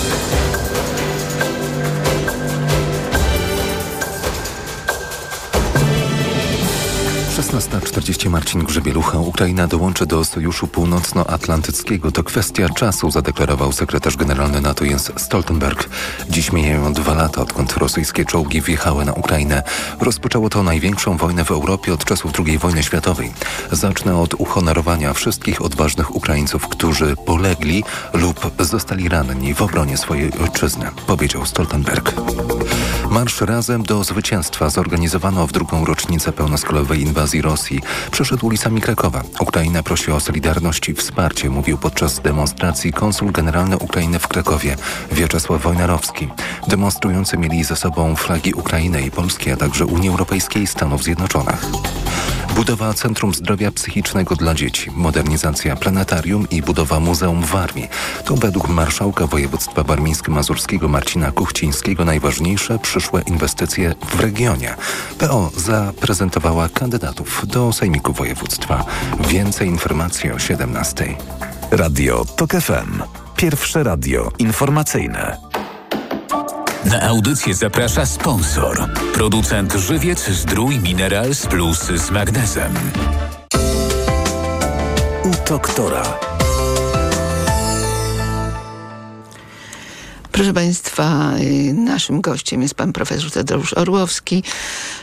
Speaker 3: 16.40 Marcin Grzebielucha. Ukraina dołączy do Sojuszu Północnoatlantyckiego. To kwestia czasu, zadeklarował sekretarz generalny NATO Jens Stoltenberg. Dziś mijają dwa lata, odkąd rosyjskie czołgi wjechały na Ukrainę. Rozpoczęło to największą wojnę w Europie od czasów II wojny światowej. Zacznę od uhonorowania wszystkich odważnych Ukraińców, którzy polegli lub zostali ranni w obronie swojej ojczyzny, powiedział Stoltenberg. Marsz Razem do Zwycięstwa zorganizowano w drugą rocznicę pełnoskalowej inwazji Rosji. Przeszedł ulicami Krakowa. Ukraina prosi o solidarność i wsparcie, mówił podczas demonstracji konsul generalny Ukrainy w Krakowie, Wieczesław Wojnarowski. Demonstrujący mieli ze sobą flagi Ukrainy i Polski, a także Unii Europejskiej i Stanów Zjednoczonych. Budowa Centrum Zdrowia Psychicznego dla Dzieci, modernizacja planetarium i budowa Muzeum w Armii. To według marszałka województwa warmińsko-mazurskiego Marcina Kuchcińskiego najważniejsze przyszłe inwestycje w regionie. PO zaprezentowała kandydatów do Sejmiku Województwa. Więcej informacji o 17.
Speaker 4: Radio TOK FM. Pierwsze radio informacyjne.
Speaker 5: Na audycję zaprasza sponsor. Producent Żywiec Zdrój Minerals Plus z magnezem.
Speaker 4: U doktora.
Speaker 6: Proszę Państwa, y, naszym gościem jest pan profesor Tadeusz Orłowski,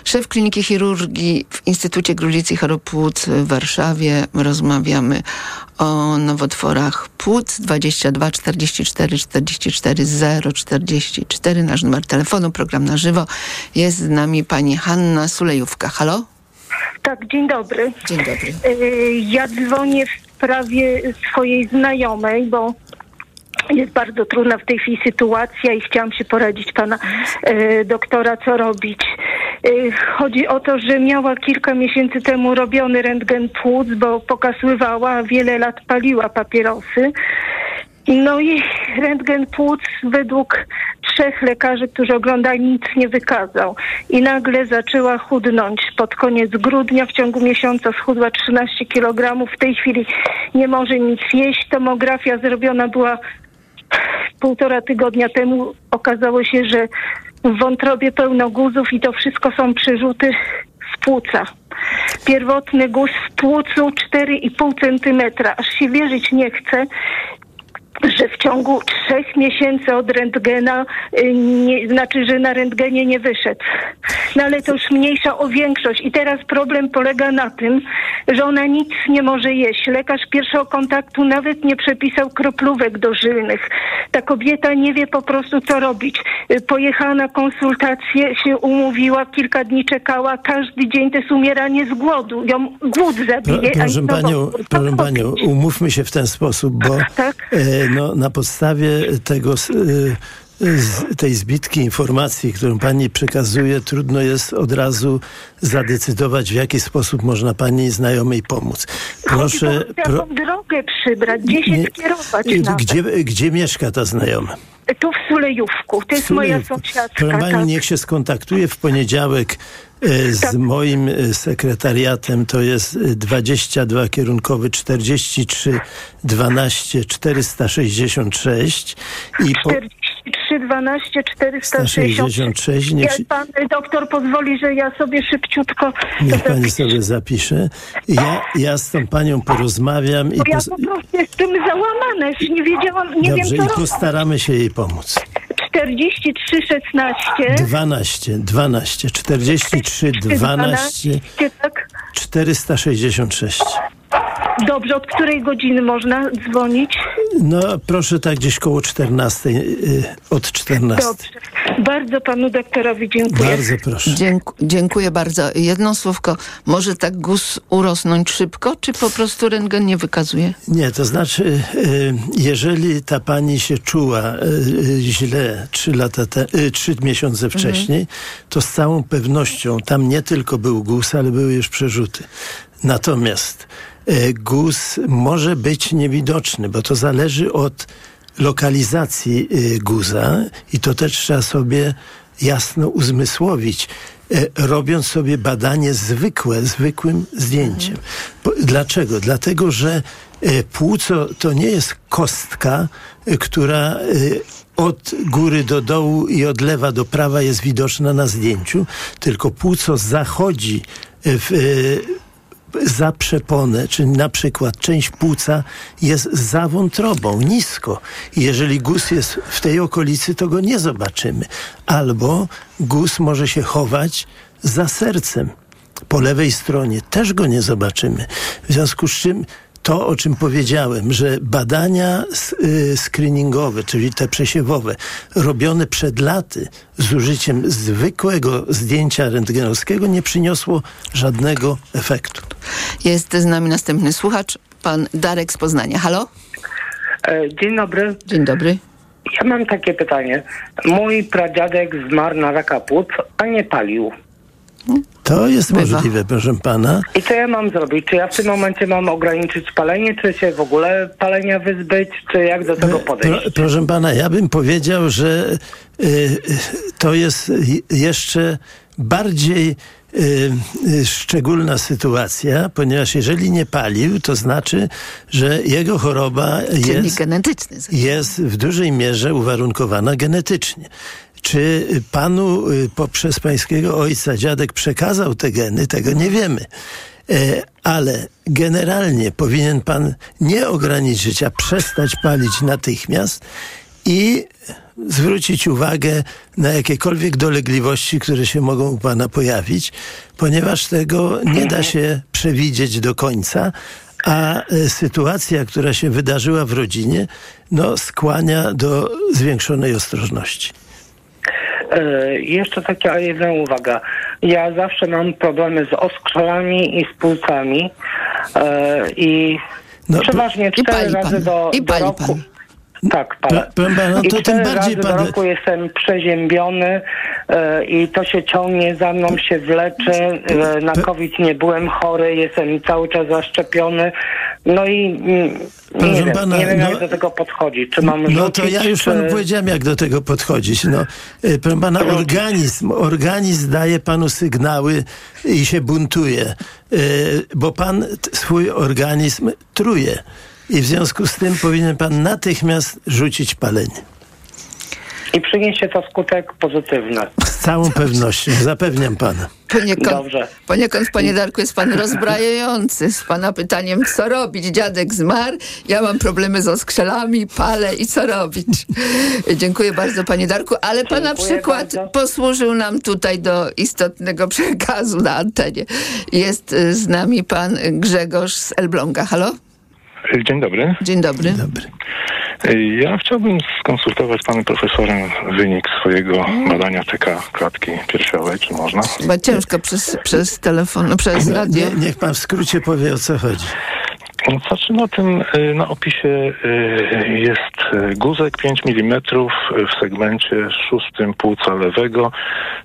Speaker 6: szef Kliniki Chirurgii w Instytucie Grudzicy i Choropłód w Warszawie. Rozmawiamy o nowotworach płuc 22 44 44 0 44. Nasz numer telefonu, program na żywo. Jest z nami pani Hanna Sulejówka. Halo?
Speaker 20: Tak, dzień dobry.
Speaker 6: Dzień dobry.
Speaker 20: Y, Ja dzwonię w sprawie swojej znajomej, bo jest bardzo trudna w tej chwili sytuacja i chciałam się poradzić pana e, doktora, co robić. E, chodzi o to, że miała kilka miesięcy temu robiony rentgen płuc, bo pokasływała, wiele lat paliła papierosy. No i rentgen płuc według trzech lekarzy, którzy oglądali, nic nie wykazał. I nagle zaczęła chudnąć. Pod koniec grudnia w ciągu miesiąca schudła 13 kg. W tej chwili nie może nic jeść. Tomografia zrobiona była półtora tygodnia temu. Okazało się, że w wątrobie pełno guzów i to wszystko są przerzuty z płuca. Pierwotny guz w płucu 4,5 centymetra. Aż się wierzyć nie chce, że w ciągu trzech miesięcy od rentgena, y, nie, znaczy, że na rentgenie nie wyszedł. No ale to już mniejsza o większość. I teraz problem polega na tym, że ona nic nie może jeść. Lekarz pierwszego kontaktu nawet nie przepisał kroplówek dożylnych. Ta kobieta nie wie po prostu, co robić. Y, Pojechała na konsultację, się umówiła, kilka dni czekała. Każdy dzień to jest umieranie z głodu. Ją głód
Speaker 7: Pro,
Speaker 20: zabije. a
Speaker 7: proszę
Speaker 20: i
Speaker 7: panią, proszę panią, umówmy się w ten sposób, bo
Speaker 20: Tak.
Speaker 7: e, no, na podstawie tego e, z tej zbitki informacji, którą pani przekazuje, trudno jest od razu zadecydować, w jaki sposób można pani znajomej pomóc.
Speaker 20: Proszę, pro... drogę przybrać, gdzie się
Speaker 7: Nie-
Speaker 20: skierować nawet.
Speaker 7: gdzie, gdzie mieszka ta znajoma?
Speaker 20: Tu w Sulejówku, to jest moja sąsiadka.
Speaker 7: Proszę pani,
Speaker 20: tak.
Speaker 7: niech się skontaktuje w poniedziałek e, z moim e, sekretariatem. To jest e, 22 kierunkowy 43 12 466 i po,
Speaker 20: 43 12 466.
Speaker 7: 466. Niech się,
Speaker 20: Jak pan doktor pozwoli, że ja sobie szybciutko...
Speaker 7: niech pani sobie zapisze. Ja, ja z tą panią porozmawiam i,
Speaker 20: ja po prostu jestem załamana, już nie wiedziałam, nie
Speaker 7: dobrze,
Speaker 20: wiem
Speaker 7: i
Speaker 20: co robić.
Speaker 7: postaramy się jej pomóc.
Speaker 20: 43 16
Speaker 7: 12, 12, 43, 12,
Speaker 20: tak?
Speaker 7: 466.
Speaker 20: Dobrze, od której godziny można dzwonić?
Speaker 7: No proszę tak gdzieś koło 14, y, od 14.
Speaker 20: Dobrze. Bardzo panu doktorowi dziękuję.
Speaker 7: Bardzo proszę.
Speaker 6: Dzięku, dziękuję bardzo. Jedno słówko. Może tak guz urosnąć szybko, czy po prostu rentgen nie wykazuje?
Speaker 7: Nie, to znaczy, y, jeżeli ta pani się czuła y, y, źle trzy lata, te, y, trzy miesiące wcześniej, to z całą pewnością tam nie tylko był guz, ale były już przerzuty. Natomiast y, guz może być niewidoczny, bo to zależy od lokalizacji y, guza i to też trzeba sobie jasno uzmysłowić, e, robiąc sobie badanie zwykłe, zwykłym zdjęciem. Dlaczego? Dlatego, że e, płuco to nie jest kostka, e, która od góry do dołu i od lewa do prawa jest widoczna na zdjęciu, tylko płuco zachodzi w, za przeponę, czy na przykład część płuca jest za wątrobą, nisko. Jeżeli guz jest w tej okolicy, to go nie zobaczymy. Albo guz może się chować za sercem. Po lewej stronie też go nie zobaczymy. W związku z czym to, o czym powiedziałem, że badania y, screeningowe, czyli te przesiewowe, robione przed laty z użyciem zwykłego zdjęcia rentgenowskiego, nie przyniosło żadnego efektu.
Speaker 6: Jest z nami następny słuchacz, pan Darek z Poznania. Halo?
Speaker 21: E, Dzień dobry.
Speaker 6: Dzień dobry.
Speaker 21: Ja mam takie pytanie. Mój pradziadek zmarł na raka płuc, a nie palił.
Speaker 7: To jest
Speaker 21: Bywa.
Speaker 7: możliwe, proszę pana.
Speaker 21: I co ja mam zrobić? Czy ja w tym momencie mam ograniczyć palenie, czy się w ogóle palenia wyzbyć, czy jak do tego podejść?
Speaker 7: Pro, proszę pana, ja bym powiedział, że y, to jest jeszcze bardziej y, y, szczególna sytuacja, ponieważ jeżeli nie palił, to znaczy, że jego choroba jest,
Speaker 6: genetyczny.
Speaker 7: jest w dużej mierze uwarunkowana genetycznie. Czy panu y, poprzez pańskiego ojca dziadek przekazał te geny, tego nie wiemy. E, Ale generalnie powinien pan nie ograniczyć, a przestać palić natychmiast i zwrócić uwagę na jakiekolwiek dolegliwości, które się mogą u pana pojawić, ponieważ tego nie da się przewidzieć do końca, a e, sytuacja, która się wydarzyła w rodzinie, no, skłania do zwiększonej ostrożności.
Speaker 21: E, jeszcze taka jedna uwaga. Ja zawsze mam problemy z oskrzelami i z płucami e, i
Speaker 7: No,
Speaker 21: przeważnie cztery razy
Speaker 7: pan.
Speaker 21: do,
Speaker 7: I
Speaker 21: do roku.
Speaker 7: pan.
Speaker 21: Tak, palę.
Speaker 7: Pana, no
Speaker 21: I
Speaker 7: to tym
Speaker 21: cztery
Speaker 7: bardziej
Speaker 21: razy
Speaker 7: pan-
Speaker 21: do roku jestem przeziębiony e, i to się ciągnie, za mną się wlecze. E, na COVID nie byłem chory, jestem cały czas zaszczepiony. No i mm,
Speaker 7: Proszę
Speaker 21: nie wiem,
Speaker 7: pana,
Speaker 21: nie wiem
Speaker 7: no-
Speaker 21: jak do tego podchodzić. Czy mam
Speaker 7: No to ja już panu
Speaker 21: czy-
Speaker 7: powiedziałem, jak do tego podchodzić. No, e, proszę pana, organizm, organizm daje panu sygnały i się buntuje, e, bo pan swój organizm truje. I w związku z tym powinien pan natychmiast rzucić palenie.
Speaker 21: I przyniesie to skutek pozytywny.
Speaker 7: Z całą pewnością, zapewniam pana.
Speaker 6: Poniekąd,
Speaker 21: Dobrze.
Speaker 6: poniekąd, panie Darku, jest pan rozbrajający z pana pytaniem, co robić. Dziadek zmarł, ja mam problemy z oskrzelami, palę i co robić. Dziękuję bardzo, panie Darku, ale pana
Speaker 21: Dziękuję
Speaker 6: przykład
Speaker 21: bardzo.
Speaker 6: posłużył nam tutaj do istotnego przekazu na antenie. Jest y, z nami pan Grzegorz z Elbląga. Halo?
Speaker 22: Dzień dobry.
Speaker 6: Dzień dobry.
Speaker 22: Ja chciałbym skonsultować z panem profesorem wynik swojego badania TK klatki piersiowej, czy można?
Speaker 6: Chyba ciężko przez, przez telefon, przez radio.
Speaker 7: Nie, niech pan w skrócie powie, o co chodzi.
Speaker 22: Znaczy na tym, y, na opisie y, jest y, guzek 5 mm w segmencie szóstym płuca lewego,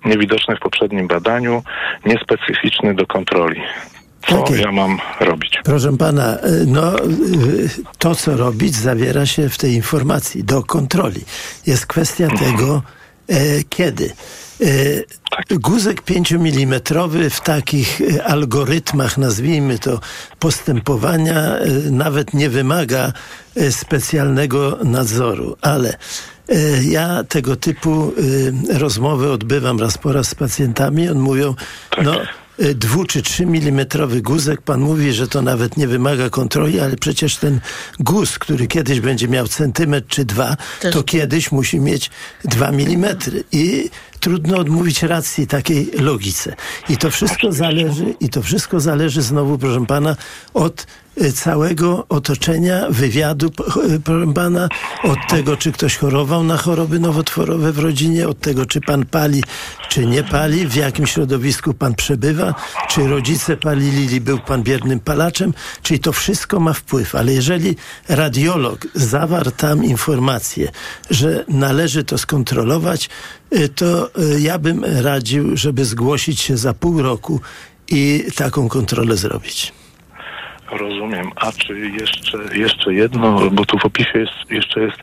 Speaker 22: niewidoczny w poprzednim badaniu, niespecyficzny do kontroli. Co ja mam robić?
Speaker 7: Proszę pana, y, no y, to co robić zawiera się w tej informacji do kontroli. Jest kwestia tego, e, kiedy. Guzek 5 mm w takich e, algorytmach, nazwijmy to, postępowania e, nawet nie wymaga specjalnego nadzoru, ale ja tego typu rozmowy odbywam raz po raz z pacjentami. On mówią, no y, dwu czy trzy milimetrowy guzek, pan mówi, że to nawet nie wymaga kontroli, ale przecież ten guz, który kiedyś będzie miał centymetr czy dwa,
Speaker 6: Też-
Speaker 7: to kiedyś musi mieć dwa milimetry. I trudno odmówić racji takiej logice. I to wszystko zależy, i to wszystko zależy znowu, proszę pana, od y, całego otoczenia, wywiadu, y, proszę pana, od tego, czy ktoś chorował na choroby nowotworowe w rodzinie, od tego, czy pan pali, czy nie pali, w jakim środowisku pan przebywa, czy rodzice palili, był pan biernym palaczem, czyli to wszystko ma wpływ. Ale jeżeli radiolog zawarł tam informację, że należy to skontrolować, y, to ja bym radził, żeby zgłosić się za pół roku i taką kontrolę zrobić.
Speaker 22: Rozumiem. A czy jeszcze, jeszcze jedno, bo tu w opisie jest, jeszcze jest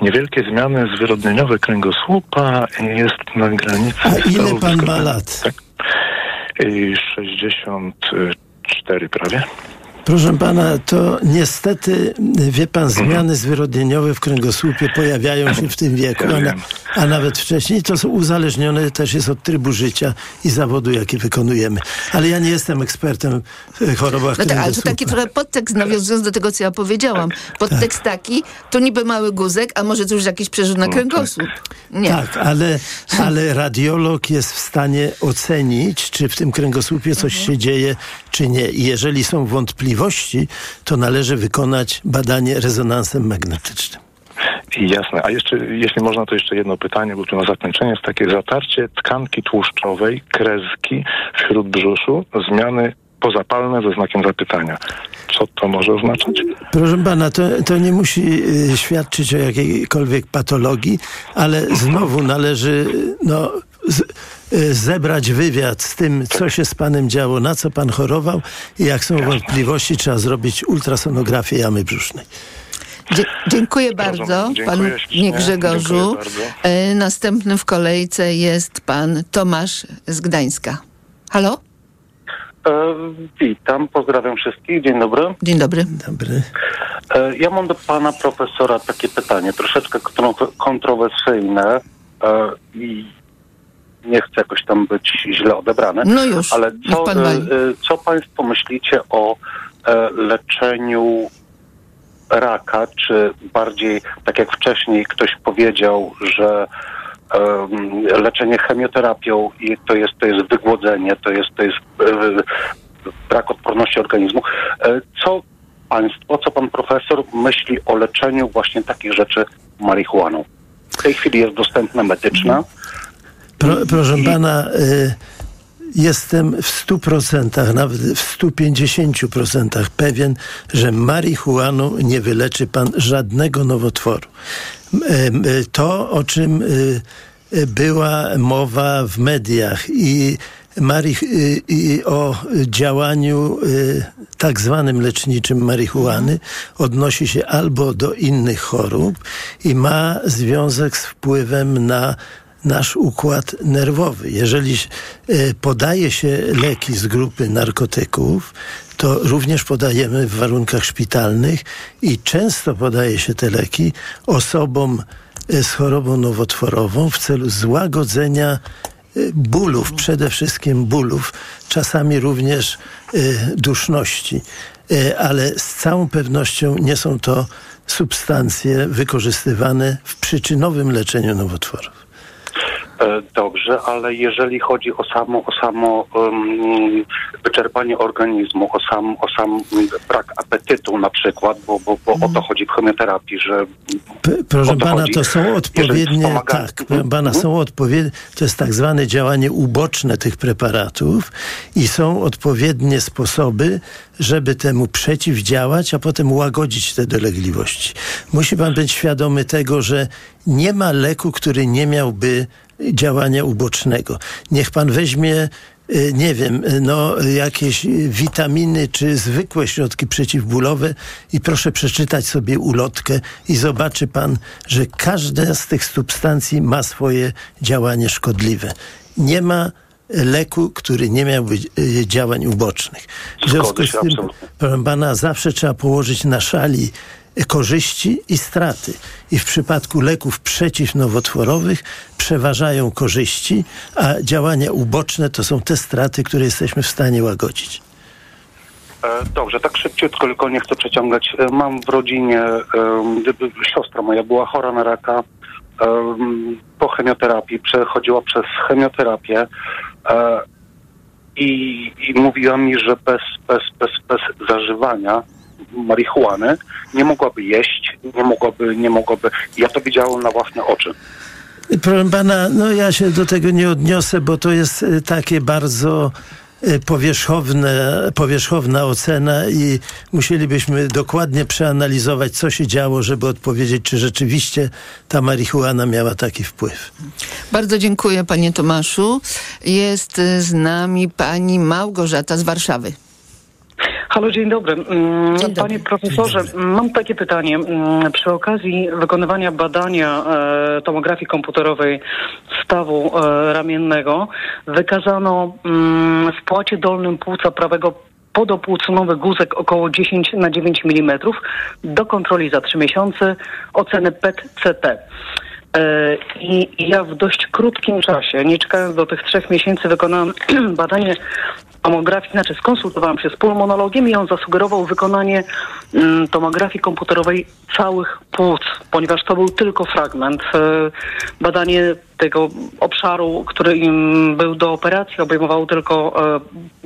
Speaker 22: niewielkie zmiany zwyrodnieniowe kręgosłupa, jest na granicy...
Speaker 7: A ile pan ma lat?
Speaker 22: Tak. Y, 64 prawie.
Speaker 7: Proszę pana, to niestety, wie pan, zmiany zwyrodnieniowe w kręgosłupie pojawiają się w tym wieku, a, na, a nawet wcześniej. To są uzależnione też jest od trybu życia i zawodu, jaki wykonujemy. Ale ja nie jestem ekspertem w chorobach
Speaker 6: No tak, ale to taki trochę podtekst, nawiązując do tego, co ja powiedziałam. Podtekst taki, to niby mały guzek, a może to już jakiś przerzut na kręgosłup. Nie.
Speaker 7: Tak, ale, ale radiolog jest w stanie ocenić, czy w tym kręgosłupie coś
Speaker 6: Mhm.
Speaker 7: się dzieje, czy nie. I jeżeli są wątpliwości, to należy wykonać badanie rezonansem magnetycznym.
Speaker 22: Jasne. A jeszcze, jeśli można, to jeszcze jedno pytanie, bo tu na zakończenie jest takie zatarcie tkanki tłuszczowej, kreski w śródbrzuszu, zmiany pozapalne ze znakiem zapytania. Co to może oznaczać?
Speaker 7: Proszę pana, to, to nie musi y, świadczyć o jakiejkolwiek patologii, ale znowu należy no, z, zebrać wywiad z tym, co się z panem działo, na co pan chorował i jak są wątpliwości, trzeba zrobić ultrasonografię jamy brzusznej.
Speaker 6: Dzie- dziękuję bardzo
Speaker 7: Dziękuję
Speaker 6: panu
Speaker 7: ślicznie.
Speaker 6: nie Grzegorzu.
Speaker 7: Dziękuję.
Speaker 6: E, następny w kolejce jest pan Tomasz z Gdańska. Halo?
Speaker 23: E, witam, pozdrawiam wszystkich. Dzień dobry.
Speaker 6: Dzień dobry.
Speaker 7: Dobry.
Speaker 23: E, ja mam do pana profesora takie pytanie, troszeczkę kontro- kontrowersyjne e, i nie chcę jakoś tam być źle odebrane.
Speaker 6: No już,
Speaker 23: Ale co,
Speaker 6: pan wali.
Speaker 23: e, co państwo myślicie o e, leczeniu raka, czy bardziej, tak jak wcześniej ktoś powiedział, że leczenie chemioterapią i to jest, to jest wygłodzenie, to jest, to jest e, brak odporności organizmu. E, Co państwo, co pan profesor myśli o leczeniu właśnie takich rzeczy marihuaną? W tej chwili jest dostępna medyczna.
Speaker 7: Pro, proszę pana, y, jestem w 100%, nawet w 150% pewien, że marihuaną nie wyleczy pan żadnego nowotworu. M- y, To, o czym y, y, była mowa w mediach i, marich, y, o działaniu y, tak zwanym leczniczym marihuany odnosi się albo do innych chorób i ma związek z wpływem na nasz układ nerwowy. Jeżeli e, podaje się leki z grupy narkotyków, to również podajemy w warunkach szpitalnych i często podaje się te leki osobom e, z chorobą nowotworową w celu złagodzenia e, bólów, przede wszystkim bólów, czasami również duszności, ale z całą pewnością nie są to substancje wykorzystywane w przyczynowym leczeniu nowotworów.
Speaker 23: E, Dobrze, ale jeżeli chodzi o samo, o samo um, wyczerpanie organizmu, o sam, o sam brak apetytu na przykład, bo, bo, bo o to chodzi w chemioterapii, że
Speaker 7: P- Proszę
Speaker 23: to
Speaker 7: pana,
Speaker 23: chodzi.
Speaker 7: to są odpowiednie, tak, proszę pana, są odpowiednie, to jest tak zwane działanie uboczne tych preparatów i są odpowiednie sposoby, żeby temu przeciwdziałać, a potem łagodzić te dolegliwości. Musi pan być świadomy tego, że nie ma leku, który nie miałby działania ubocznego. Niech pan weźmie y, nie wiem, y, no jakieś witaminy czy zwykłe środki przeciwbólowe i proszę przeczytać sobie ulotkę i zobaczy pan, że każda z tych substancji ma swoje działanie szkodliwe. Nie ma leku, który nie miałby y, działań ubocznych. W związku z tym, proszę pana, zawsze trzeba położyć na szali korzyści i straty. I w przypadku leków przeciwnowotworowych przeważają korzyści, a działania uboczne to są te straty, które jesteśmy w stanie łagodzić.
Speaker 23: E, Dobrze, tak szybciutko, tylko nie chcę przeciągać. E, Mam w rodzinie, gdyby siostra moja była chora na raka, po chemioterapii, przechodziła przez chemioterapię e, i, i mówiła mi, że bez, bez, bez, bez zażywania marihuany nie mogłaby jeść, nie mogłaby, nie mogłaby. Ja to widziałem na własne oczy.
Speaker 7: Proszę pana, no ja się do tego nie odniosę, bo to jest y, takie bardzo y, powierzchowne, powierzchowna ocena i musielibyśmy dokładnie przeanalizować, co się działo, żeby odpowiedzieć, czy rzeczywiście ta marihuana miała taki wpływ.
Speaker 6: Bardzo dziękuję panie Tomaszu. Jest y, z nami pani Małgorzata z Warszawy.
Speaker 24: Halo, dzień dobry. Mm, Panie profesorze, mam takie pytanie. Mm, Przy okazji wykonywania badania e, tomografii komputerowej stawu e, ramiennego wykazano mm, w płacie dolnym płuca prawego podopłuconowy guzek około 10 na 9 mm do kontroli za 3 miesiące, oceny PET-CT. E, I i ja w dość krótkim czasie, nie czekając do tych trzech miesięcy, wykonałam badanie tomografii, znaczy skonsultowałam się z pulmonologiem i on zasugerował wykonanie mm, tomografii komputerowej całych płuc, ponieważ to był tylko fragment. E, badanie tego obszaru, który im był do operacji, obejmowało tylko e,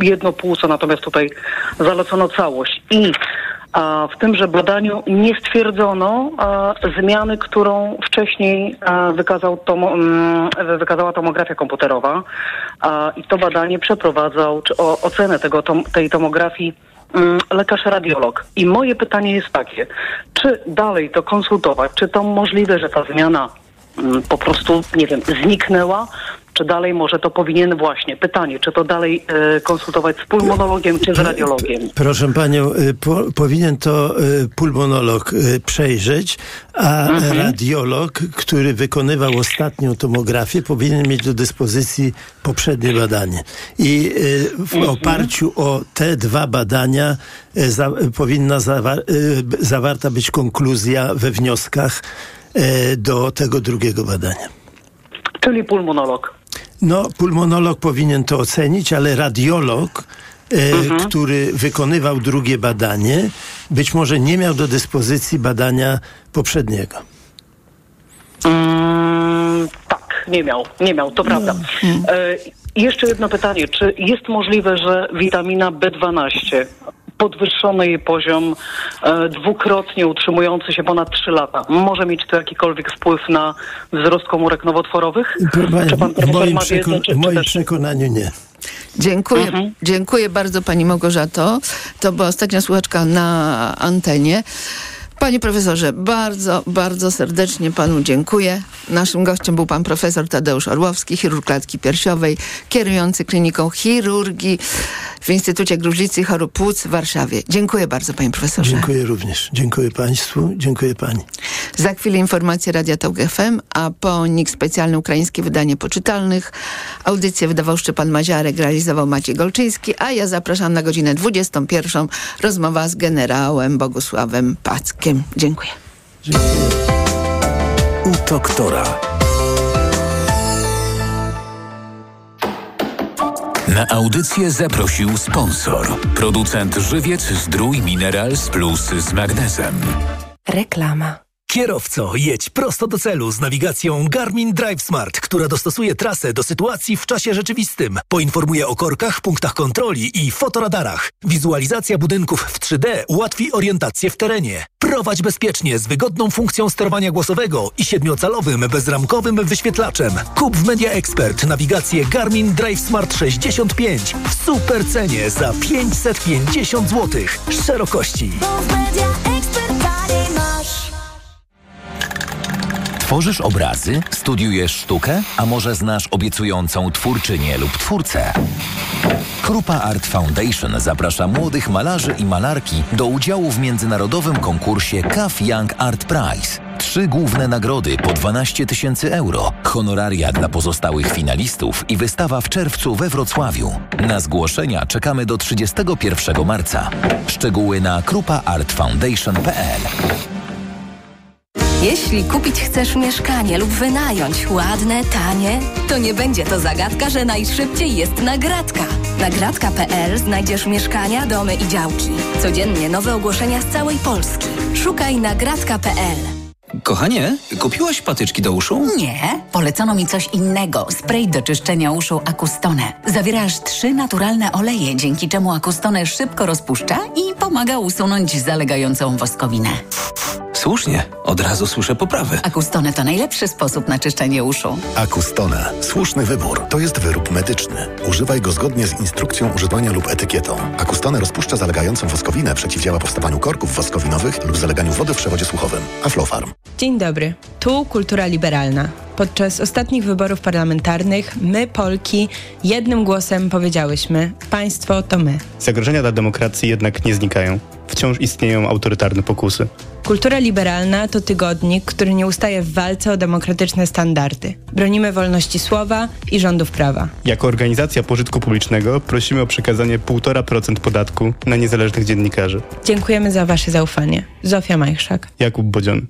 Speaker 24: jedno płuco, natomiast tutaj zalecono całość. I w tymże badaniu nie stwierdzono zmiany, którą wcześniej wykazał mm, wykazała tomografia komputerowa. I to badanie przeprowadzał, czy o, ocenę tego, tej tomografii mm, lekarz radiolog. I moje pytanie jest takie, czy dalej to konsultować, czy to możliwe, że ta zmiana mm, po prostu, nie wiem, zniknęła, czy dalej może to powinien właśnie, pytanie, czy to dalej e, konsultować z pulmonologiem, czy z radiologiem?
Speaker 7: Proszę panią, y, po, powinien to y, pulmonolog przejrzeć, a radiolog, który wykonywał ostatnią tomografię, powinien mieć do dyspozycji poprzednie badanie. I w oparciu o te dwa badania za, powinna zawa- b- zawarta być konkluzja we wnioskach do tego drugiego badania.
Speaker 24: Czyli pulmonolog.
Speaker 7: No, pulmonolog powinien to ocenić, ale radiolog, e, który wykonywał drugie badanie, być może nie miał do dyspozycji badania poprzedniego.
Speaker 24: Mm, tak, nie miał, nie miał, to prawda. E, i jeszcze jedno pytanie, czy jest możliwe, że witamina B12 podwyższony jej poziom e, dwukrotnie utrzymujący się ponad 3 lata. Może mieć to jakikolwiek wpływ na wzrost komórek nowotworowych?
Speaker 7: Panie,
Speaker 24: Czy pan
Speaker 7: w moim,
Speaker 24: ma wiedzę, czy,
Speaker 7: w
Speaker 24: czy
Speaker 7: moim
Speaker 24: też...
Speaker 7: przekonaniu nie.
Speaker 6: Dziękuję, dziękuję bardzo pani Małgorzato. To była ostatnia słuchaczka na antenie. Panie profesorze, bardzo, bardzo serdecznie panu dziękuję. Naszym gościem był pan profesor Tadeusz Orłowski, chirurg klatki piersiowej, kierujący kliniką chirurgii w Instytucie Gruźlicy Chorób Płuc w Warszawie. Dziękuję bardzo panie profesorze.
Speaker 7: Dziękuję również. Dziękuję państwu. Dziękuję pani.
Speaker 6: Za chwilę informacje Radia Tok FM, a po nich specjalne ukraińskie wydanie poczytalnych. Audycję wydawał Szczepan Maziarek, realizował Maciej Golczyński, a ja zapraszam na godzinę 21. Rozmowa z generałem Bogusławem Packiem. Dziękuję.
Speaker 4: U doktora.
Speaker 5: Na audycję zaprosił sponsor. Producent Żywiec Zdrój Minerals Plus z magnezem.
Speaker 8: Reklama.
Speaker 25: Kierowco, jedź prosto do celu z nawigacją Garmin Drive Smart, która dostosuje trasę do sytuacji w czasie rzeczywistym. Poinformuje o korkach, punktach kontroli i fotoradarach. Wizualizacja budynków w 3D ułatwi orientację w terenie. Prowadź bezpiecznie z wygodną funkcją sterowania głosowego i siedmiocalowym bezramkowym wyświetlaczem. Kup w Media Expert nawigację Garmin Drive Smart 65 w super cenie za 550 zł. Szerokości.
Speaker 26: Tworzysz obrazy? Studiujesz sztukę? A może znasz obiecującą twórczynię lub twórcę? Krupa Art Foundation zaprasza młodych malarzy i malarki do udziału w międzynarodowym konkursie CAF Young Art Prize. Trzy główne nagrody po 12 tysięcy euro, honoraria dla pozostałych finalistów i wystawa w czerwcu we Wrocławiu. Na zgłoszenia czekamy do 31 marca. Szczegóły na krupaartfoundation.pl
Speaker 27: Jeśli kupić chcesz mieszkanie lub wynająć ładne, tanie, to nie będzie to zagadka, że najszybciej jest nagradka. Nagradka.pl znajdziesz mieszkania, domy i działki. Codziennie nowe ogłoszenia z całej Polski. Szukaj nagradka.pl.
Speaker 28: Kochanie, kupiłaś patyczki do uszu?
Speaker 29: Nie, polecono mi coś innego. Spray do czyszczenia uszu Acustone. Zawiera aż trzy naturalne oleje, dzięki czemu Acustone szybko rozpuszcza i pomaga usunąć zalegającą woskowinę.
Speaker 28: Słusznie, od razu słyszę poprawę.
Speaker 29: Acustone to najlepszy sposób na czyszczenie uszu.
Speaker 30: Acustone. Słuszny wybór. To jest wyrób medyczny. Używaj go zgodnie z instrukcją używania lub etykietą. Acustone rozpuszcza zalegającą woskowinę, przeciwdziała powstawaniu korków woskowinowych lub zaleganiu wody w przewodzie słuchowym. Aflofarm.
Speaker 31: Dzień dobry. Tu Kultura Liberalna. Podczas ostatnich wyborów parlamentarnych my, Polki, jednym głosem powiedziałyśmy: Państwo to my.
Speaker 32: Zagrożenia dla demokracji jednak nie znikają. Wciąż istnieją autorytarne pokusy.
Speaker 31: Kultura Liberalna to tygodnik, który nie ustaje w walce o demokratyczne standardy. Bronimy wolności słowa i rządów prawa.
Speaker 32: Jako organizacja pożytku publicznego prosimy o przekazanie 1,5% podatku na niezależnych dziennikarzy.
Speaker 31: Dziękujemy za Wasze zaufanie. Zofia Majchrzak.
Speaker 32: Jakub Bodzion.